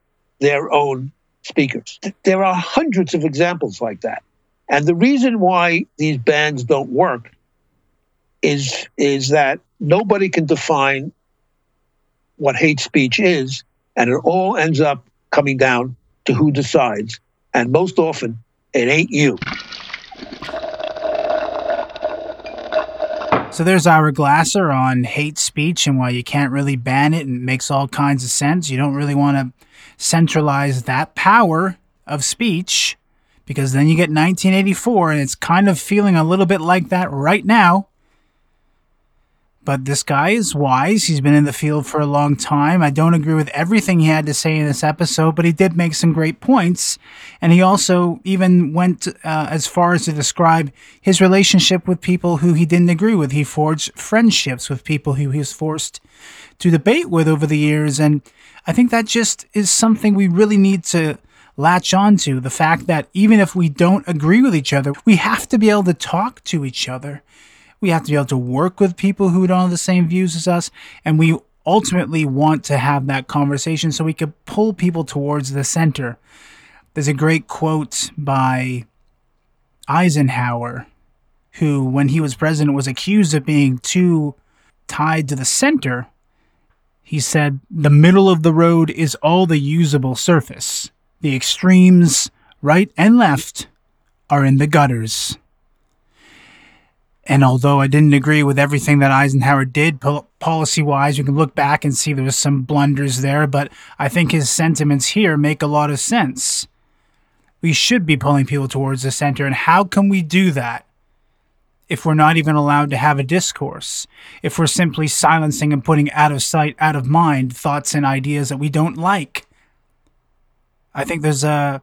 their own speakers. There are hundreds of examples like that. And the reason why these bans don't work is, is that nobody can define what hate speech is, and it all ends up coming down to who decides. And most often, it ain't you. So there's Ira Glasser on hate speech and why you can't really ban it and it makes all kinds of sense. You don't really want to centralize that power of speech because then you get 1984 and it's kind of feeling a little bit like that right now. But this guy is wise. He's been in the field for a long time. I don't agree with everything he had to say in this episode, but he did make some great points. And he also even went uh, as far as to describe his relationship with people who he didn't agree with. He forged friendships with people who he was forced to debate with over the years. And I think that just is something we really need to latch onto the fact that even if we don't agree with each other, we have to be able to talk to each other. We have to be able to work with people who don't have the same views as us. And we ultimately want to have that conversation so we could pull people towards the center. There's a great quote by Eisenhower, who, when he was president, was accused of being too tied to the center. He said, The middle of the road is all the usable surface. The extremes, right and left, are in the gutters. And although I didn't agree with everything that Eisenhower did policy wise, you can look back and see there was some blunders there, but I think his sentiments here make a lot of sense. We should be pulling people towards the center. And how can we do that if we're not even allowed to have a discourse? If we're simply silencing and putting out of sight, out of mind thoughts and ideas that we don't like? I think there's a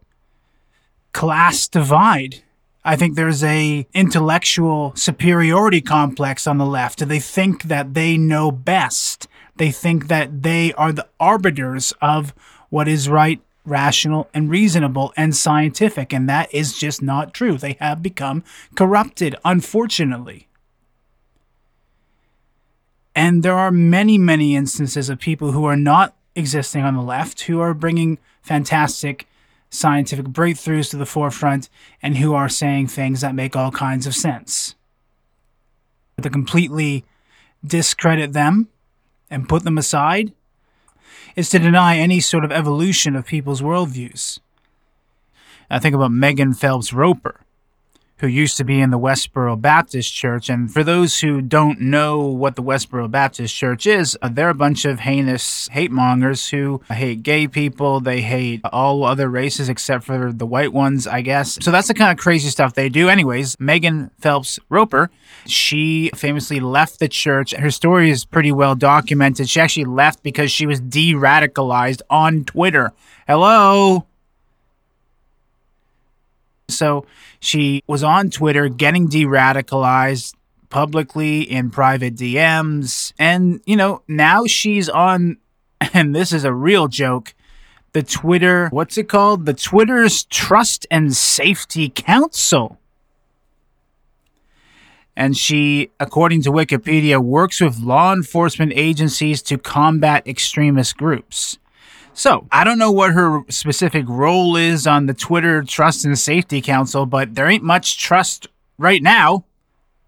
class divide I think there's a intellectual superiority complex on the left. They think that they know best. They think that they are the arbiters of what is right, rational, and reasonable and scientific. And that is just not true. They have become corrupted, unfortunately. And there are many, many instances of people who are not existing on the left who are bringing fantastic scientific breakthroughs to the forefront and who are saying things that make all kinds of sense. To completely discredit them and put them aside is to deny any sort of evolution of people's worldviews. I think about Megan Phelps Roper, who used to be in the Westboro Baptist Church. And for those who don't know what the Westboro Baptist Church is, uh, they're a bunch of heinous hate mongers who hate gay people. They hate all other races except for the white ones, I guess. So that's the kind of crazy stuff they do. Anyways, Megan Phelps Roper, she famously left the church. Her story is pretty well documented. She actually left because she was de radicalized on Twitter. Hello? So she was on Twitter getting de radicalized publicly in private DMs. And, you know, now she's on, and this is a real joke, the Twitter, what's it called? The Twitter's Trust and Safety Council. And she, according to Wikipedia, works with law enforcement agencies to combat extremist groups. So I don't know what her specific role is on the Twitter Trust and Safety Council, but there ain't much trust right now.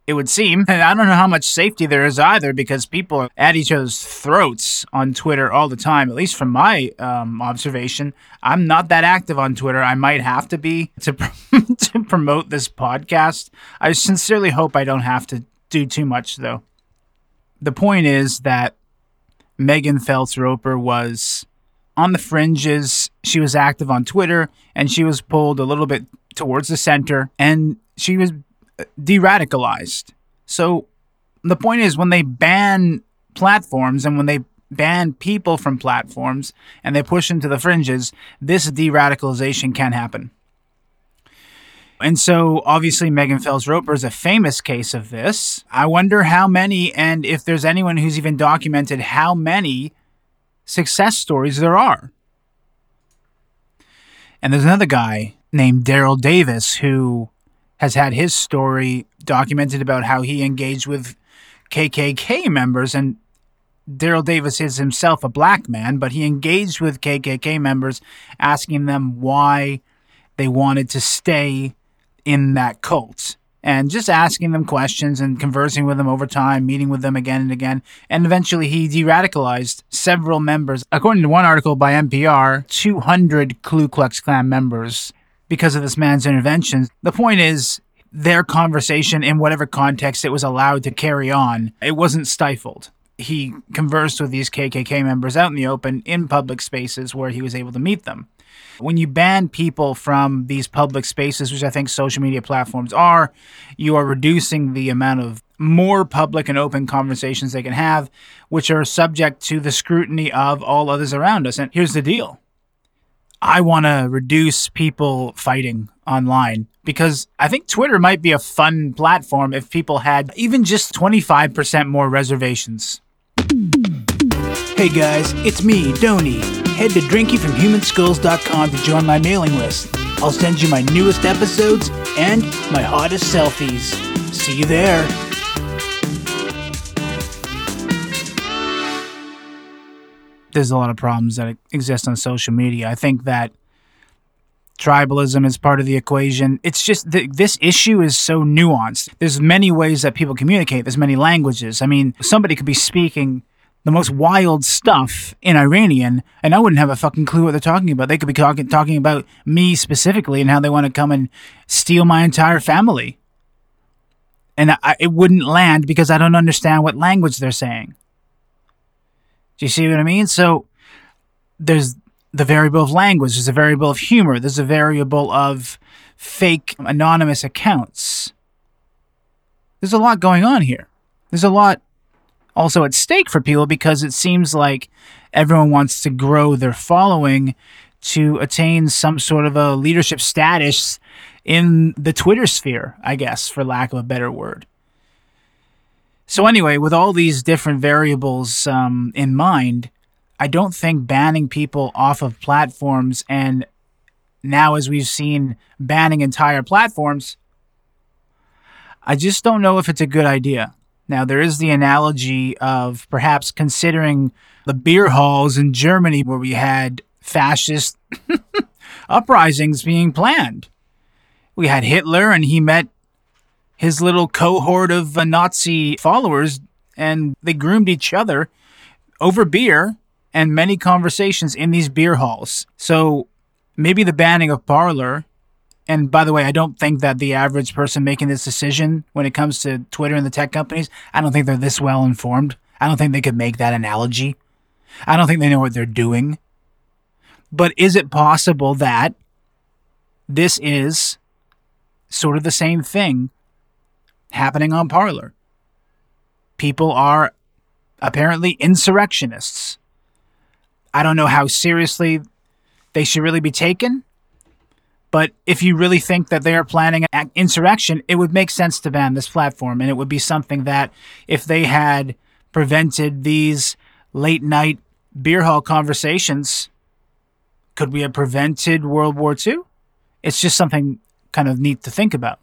It would seem. And I don't know how much safety there is either because people are at each other's throats on Twitter all the time, at least from my um, observation. I'm not that active on Twitter. I might have to be to, to promote this podcast. I sincerely hope I don't have to do too much, though. The point is that Megan Phelps Roper was on the fringes. She was active on Twitter and she was pulled a little bit towards the center and she was uh, de radicalized. So the point is, when they ban platforms and when they ban people from platforms and they push into the fringes, this de radicalization can happen. And so, obviously, Megan Phelps Roper is a famous case of this. I wonder how many, and if there's anyone who's even documented how many success stories there are. And there's another guy named Daryl Davis who has had his story documented about how he engaged with KKK members. And Daryl Davis is himself a black man, but he engaged with KKK members, asking them why they wanted to stay in that cult and just asking them questions and conversing with them over time, meeting with them again and again. And eventually he de radicalized several members. According to one article by NPR, 200 Ku Klux Klan members because of this man's interventions. The point is, their conversation, in whatever context it was allowed to carry on, it wasn't stifled. He conversed with these KKK members out in the open in public spaces where he was able to meet them. When you ban people from these public spaces, which I think social media platforms are, you are reducing the amount of more public and open conversations they can have, which are subject to the scrutiny of all others around us. And here's the deal I want to reduce people fighting online because I think Twitter might be a fun platform if people had even just 25% more reservations. Hey guys, it's me, Donny. Head to drinkingfromhumanskulls.com to join my mailing list. I'll send you my newest episodes and my hottest selfies. See you there. There's a lot of problems that exist on social media. I think that tribalism is part of the equation. It's just th- this issue is so nuanced. There's many ways that people communicate. There's many languages. I mean, somebody could be speaking the most wild stuff in Iranian, and I wouldn't have a fucking clue what they're talking about. They could be talking talking about me specifically and how they want to come and steal my entire family, and I, it wouldn't land because I don't understand what language they're saying. Do you see what I mean? So there's the variable of language, there's a variable of humor, there's a variable of fake anonymous accounts. There's a lot going on here. There's a lot also at stake for people because it seems like everyone wants to grow their following to attain some sort of a leadership status in the Twitter sphere, I guess, for lack of a better word. So, anyway, with all these different variables um, in mind, I don't think banning people off of platforms and now, as we've seen, banning entire platforms, I just don't know if it's a good idea. Now, there is the analogy of perhaps considering the beer halls in Germany where we had fascist uprisings being planned. We had Hitler, and he met his little cohort of Nazi followers, and they groomed each other over beer and many conversations in these beer halls. So maybe the banning of Parler. And by the way, I don't think that the average person making this decision when it comes to Twitter and the tech companies, I don't think they're this well informed. I don't think they could make that analogy. I don't think they know what they're doing. But is it possible that this is sort of the same thing happening on Parler? People are apparently insurrectionists. I don't know how seriously they should really be taken. But if you really think that they are planning an insurrection, it would make sense to ban this platform. And it would be something that, if they had prevented these late night beer hall conversations, could we have prevented World War II? It's just something kind of neat to think about.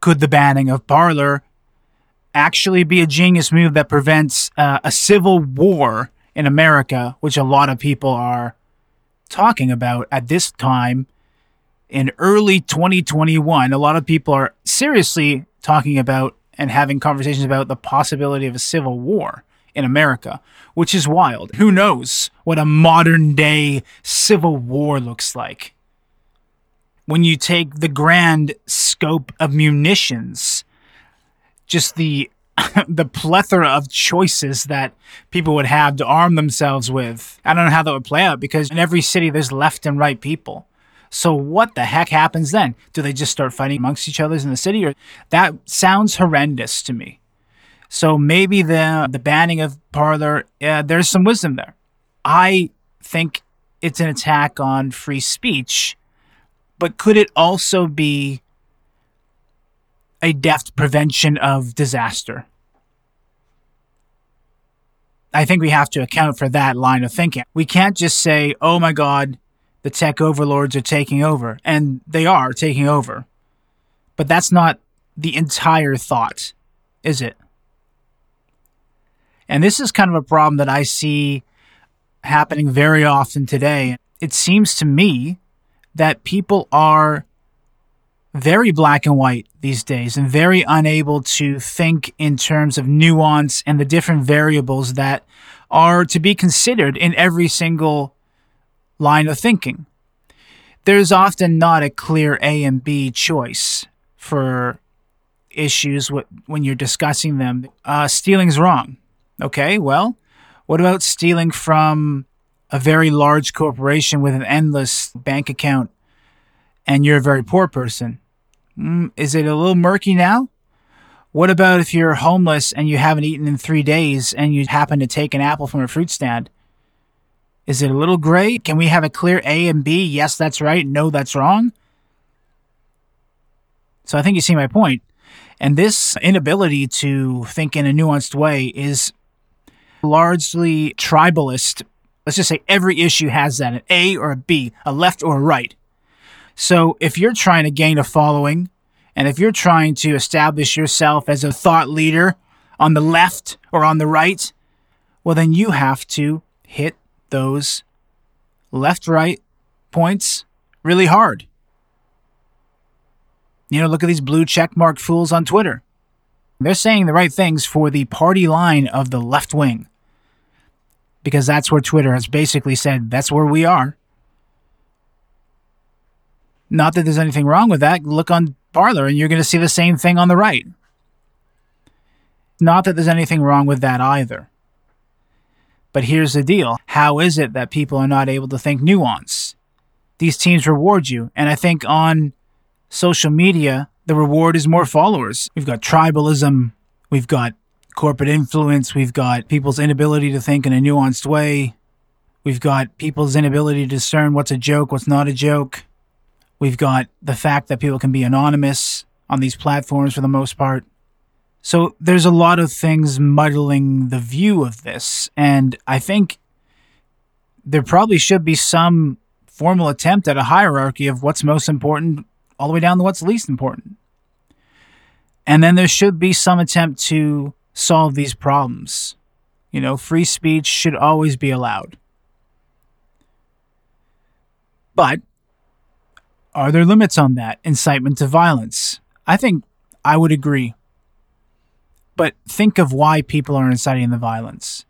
Could the banning of Parler actually be a genius move that prevents uh, a civil war in America, which a lot of people are talking about at this time in early 2021. A lot of people are seriously talking about and having conversations about the possibility of a civil war in America, which is wild. Who knows what a modern day civil war looks like? When you take the grand scope of munitions, just the the plethora of choices that people would have to arm themselves with. I don't know how that would play out because in every city there's left and right people. So what the heck happens then? Do they just start fighting amongst each other in the city or that sounds horrendous to me. So maybe the the banning of Parler there's some wisdom there. I think it's an attack on free speech, but could it also be a deft prevention of disaster. I think we have to account for that line of thinking. We can't just say, oh my God, the tech overlords are taking over. And they are taking over. But that's not the entire thought, is it? And this is kind of a problem that I see happening very often today. It seems to me that people are very black and white these days and very unable to think in terms of nuance and the different variables that are to be considered in every single line of thinking. There's often not a clear A and B choice for issues when you're discussing them. Uh, stealing's wrong. Okay, well, what about stealing from a very large corporation with an endless bank account and you're a very poor person? Mm, is it a little murky now? What about if you're homeless and you haven't eaten in three days and you happen to take an apple from a fruit stand? Is it a little gray? Can we have a clear A and B? Yes, that's right. No, that's wrong. So I think you see my point. And this inability to think in a nuanced way is largely tribalist. Let's just say every issue has that an A or a B, a left or a right. So if you're trying to gain a following, and if you're trying to establish yourself as a thought leader on the left or on the right, well, then you have to hit those left right points really hard. You know, look at these blue checkmark fools on Twitter. They're saying the right things for the party line of the left wing. Because that's where Twitter has basically said that's where we are. Not that there's anything wrong with that. Look on Parler and you're going to see the same thing on the right. Not that there's anything wrong with that either. But here's the deal how is it that people are not able to think nuance? These teams reward you. And I think on social media, the reward is more followers. We've got tribalism, we've got corporate influence, we've got people's inability to think in a nuanced way, we've got people's inability to discern what's a joke, what's not a joke. We've got the fact that people can be anonymous on these platforms for the most part. So there's a lot of things muddling the view of this. And I think there probably should be some formal attempt at a hierarchy of what's most important all the way down to what's least important. And then there should be some attempt to solve these problems. You know, free speech should always be allowed. But are there limits on that? Incitement to violence? I think I would agree. But think of why people are inciting the violence.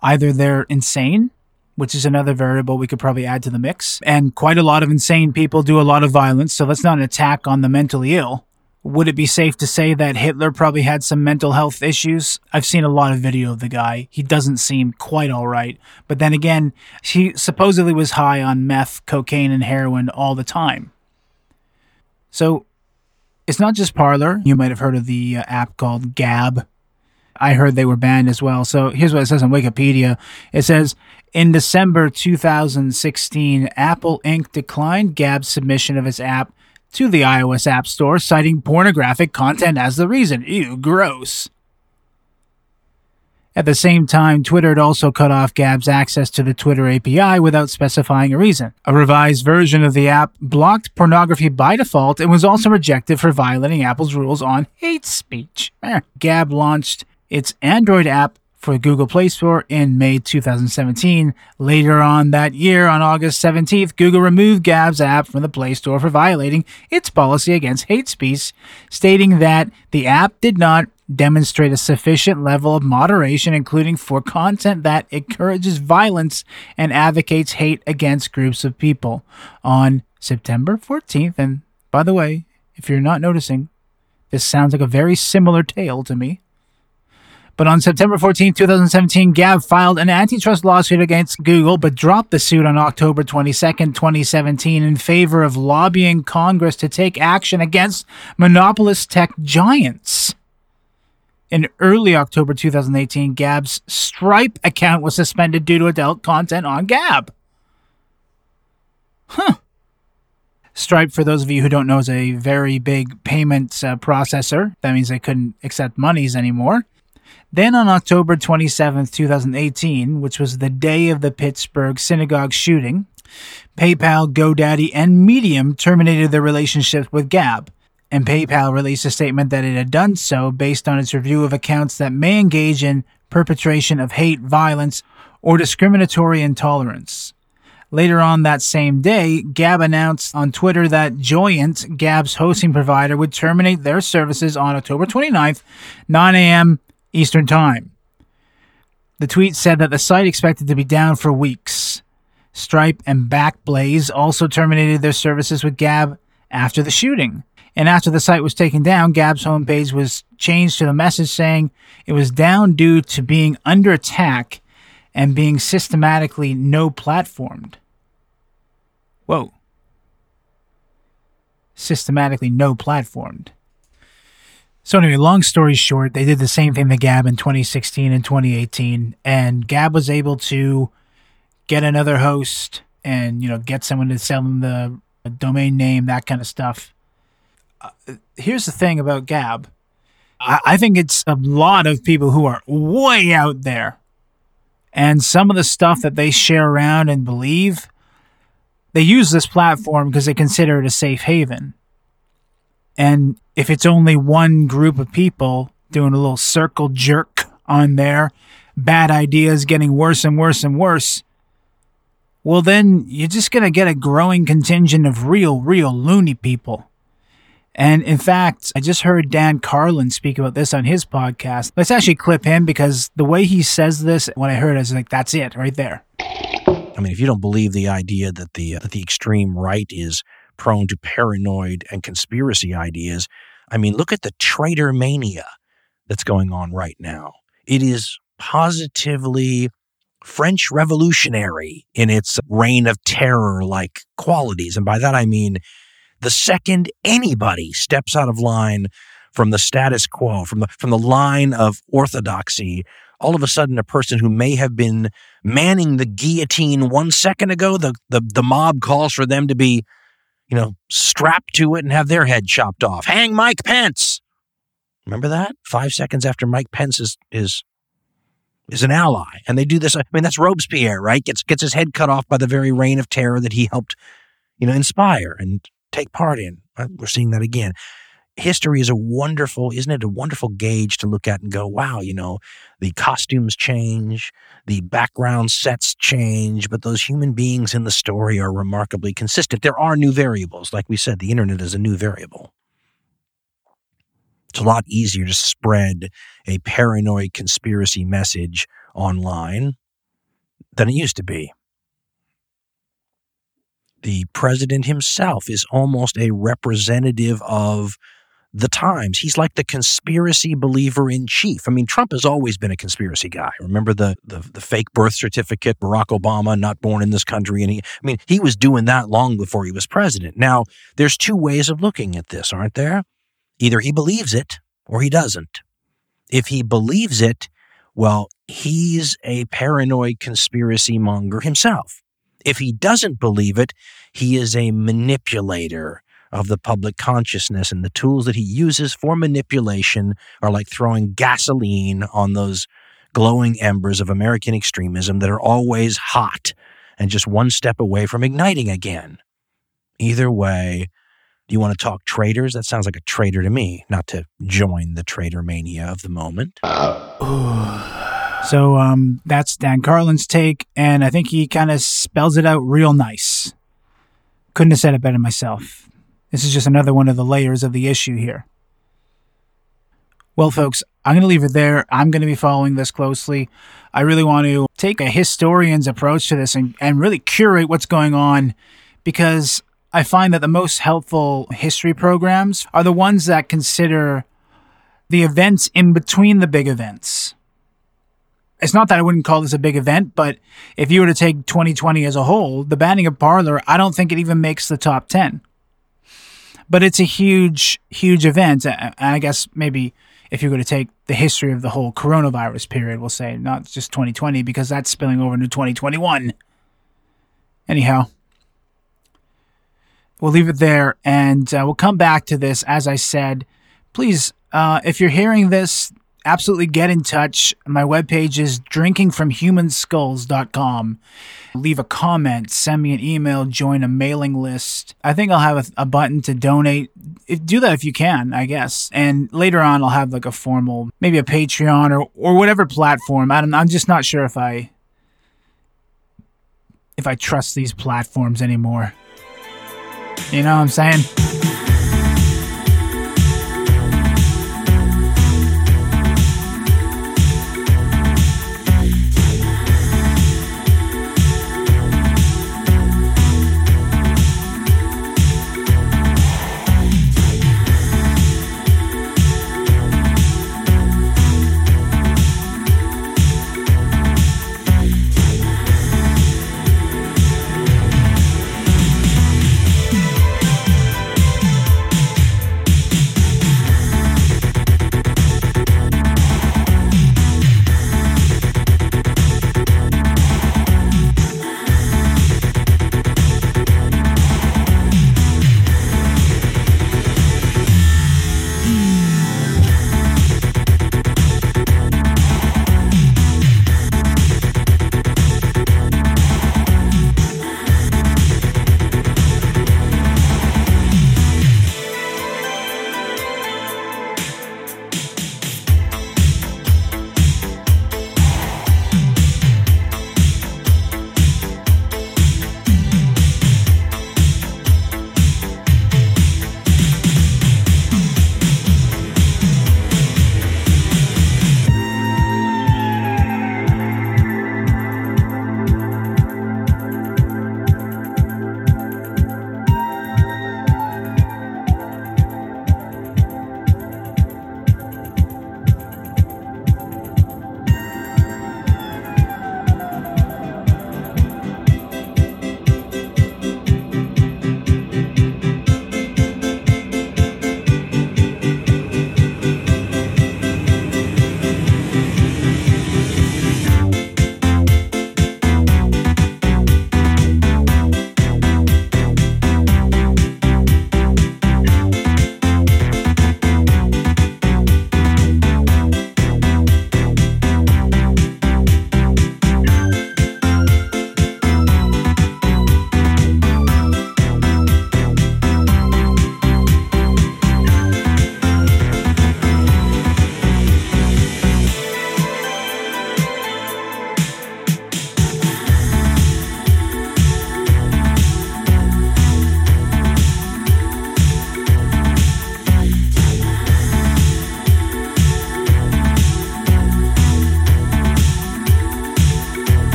Either they're insane, which is another variable we could probably add to the mix, and quite a lot of insane people do a lot of violence, so that's not an attack on the mentally ill. Would it be safe to say that Hitler probably had some mental health issues? I've seen a lot of video of the guy. He doesn't seem quite all right. But then again, he supposedly was high on meth, cocaine, and heroin all the time. So it's not just Parler. You might have heard of the uh, app called Gab. I heard they were banned as well. So here's what it says on Wikipedia. It says in December 2016, Apple Inc. declined Gab's submission of its app to the iOS App Store, citing pornographic content as the reason. Ew, gross. At the same time, Twitter had also cut off Gab's access to the Twitter API without specifying a reason. A revised version of the app blocked pornography by default and was also rejected for violating Apple's rules on hate speech. Eh. Gab launched its Android app for Google Play Store in May 2017. Later on that year, on August 17th, Google removed Gab's app from the Play Store for violating its policy against hate speech, stating that the app did not demonstrate a sufficient level of moderation, including for content that encourages violence and advocates hate against groups of people. On September 14th, and by the way, if you're not noticing, this sounds like a very similar tale to me. But on September 14, 2017, Gab filed an antitrust lawsuit against Google, but dropped the suit on October 22, 2017, in favor of lobbying Congress to take action against monopolist tech giants. In early October 2018, Gab's Stripe account was suspended due to adult content on Gab. Huh. Stripe, for those of you who don't know, is a very big payments uh, processor. That means they couldn't accept monies anymore. Then on October 27, 2018, which was the day of the Pittsburgh synagogue shooting, PayPal, GoDaddy, and Medium terminated their relationship with Gab. And PayPal released a statement that it had done so based on its review of accounts that may engage in perpetration of hate, violence, or discriminatory intolerance. Later on that same day, Gab announced on Twitter that Joyent, Gab's hosting provider, would terminate their services on October 29th, 9 a.m. Eastern Time. The tweet said that the site expected to be down for weeks. Stripe and Backblaze also terminated their services with Gab after the shooting. And after the site was taken down, Gab's homepage was changed to the message saying it was down due to being under attack and being systematically no platformed. Whoa. Systematically no platformed. So anyway, long story short, they did the same thing to Gab in 2016 and 2018, and Gab was able to get another host and you know get someone to sell them the domain name, that kind of stuff. Uh, here's the thing about Gab. I, I think it's a lot of people who are way out there, and some of the stuff that they share around and believe, they use this platform because they consider it a safe haven. And if it's only one group of people doing a little circle jerk on there, bad ideas getting worse and worse and worse, well, then you're just going to get a growing contingent of real, real loony people. And in fact, I just heard Dan Carlin speak about this on his podcast. Let's actually clip him because the way he says this, when I heard it, I was like, that's it right there. I mean, if you don't believe the idea that the uh, that the extreme right is prone to paranoid and conspiracy ideas, I mean, look at the traitor mania that's going on right now. It is positively French revolutionary in its reign of terror like qualities. And by that I mean the second anybody steps out of line from the status quo, from the from the line of orthodoxy, all of a sudden a person who may have been manning the guillotine one second ago, the, the, the mob calls for them to be, you know, strapped to it and have their head chopped off. Hang Mike Pence. Remember that? Five seconds after Mike Pence is is is an ally. And they do this. I mean, that's Robespierre, right? Gets gets his head cut off by the very reign of terror that he helped, you know, inspire and take part in. We're seeing that again history is a wonderful, isn't it a wonderful gauge to look at and go, wow, you know, the costumes change, the background sets change, but those human beings in the story are remarkably consistent. There are new variables. Like we said, the internet is a new variable. It's a lot easier to spread a paranoid conspiracy message online than it used to be. The president himself is almost a representative of the Times. He's like the conspiracy believer in chief. I mean, Trump has always been a conspiracy guy. Remember the, the the, fake birth certificate, Barack Obama, not born in this country. And he, I mean, he was doing that long before he was president. Now, there's two ways of looking at this, aren't there? Either he believes it or he doesn't. If he believes it, well, he's a paranoid conspiracy monger himself. If he doesn't believe it, he is a manipulator of the public consciousness, and the tools that he uses for manipulation are like throwing gasoline on those glowing embers of American extremism that are always hot and just one step away from igniting again. Either way, do you want to talk traitors? That sounds like a traitor to me, not to join the traitor mania of the moment. So um, that's Dan Carlin's take, and I think he kind of spells it out real nice. Couldn't have said it better myself. This is just another one of the layers of the issue here. Well, folks, I'm going to leave it there. I'm going to be following this closely. I really want to take a historian's approach to this and, and really curate what's going on because I find that the most helpful history programs are the ones that consider the events in between the big events. It's not that I wouldn't call this a big event, but if you were to take 2020 as a whole, the banning of Parler, I don't think it even makes the top 10 but it's a huge, huge event. And I guess maybe if you're going to take the history of the whole coronavirus period, we'll say not just 2020 because that's spilling over into 2021. Anyhow, we'll leave it there and uh, we'll come back to this. As I said, please, uh, if you're hearing this, absolutely get in touch. My webpage is drinkingfromhumanskulls.com. Leave a comment, send me an email, join a mailing list. I think I'll have a, a button to donate. If, do that if you can, I guess. And later on, I'll have like a formal, maybe a Patreon or, or whatever platform. I don't, I'm just not sure if I if I trust these platforms anymore. You know what I'm saying?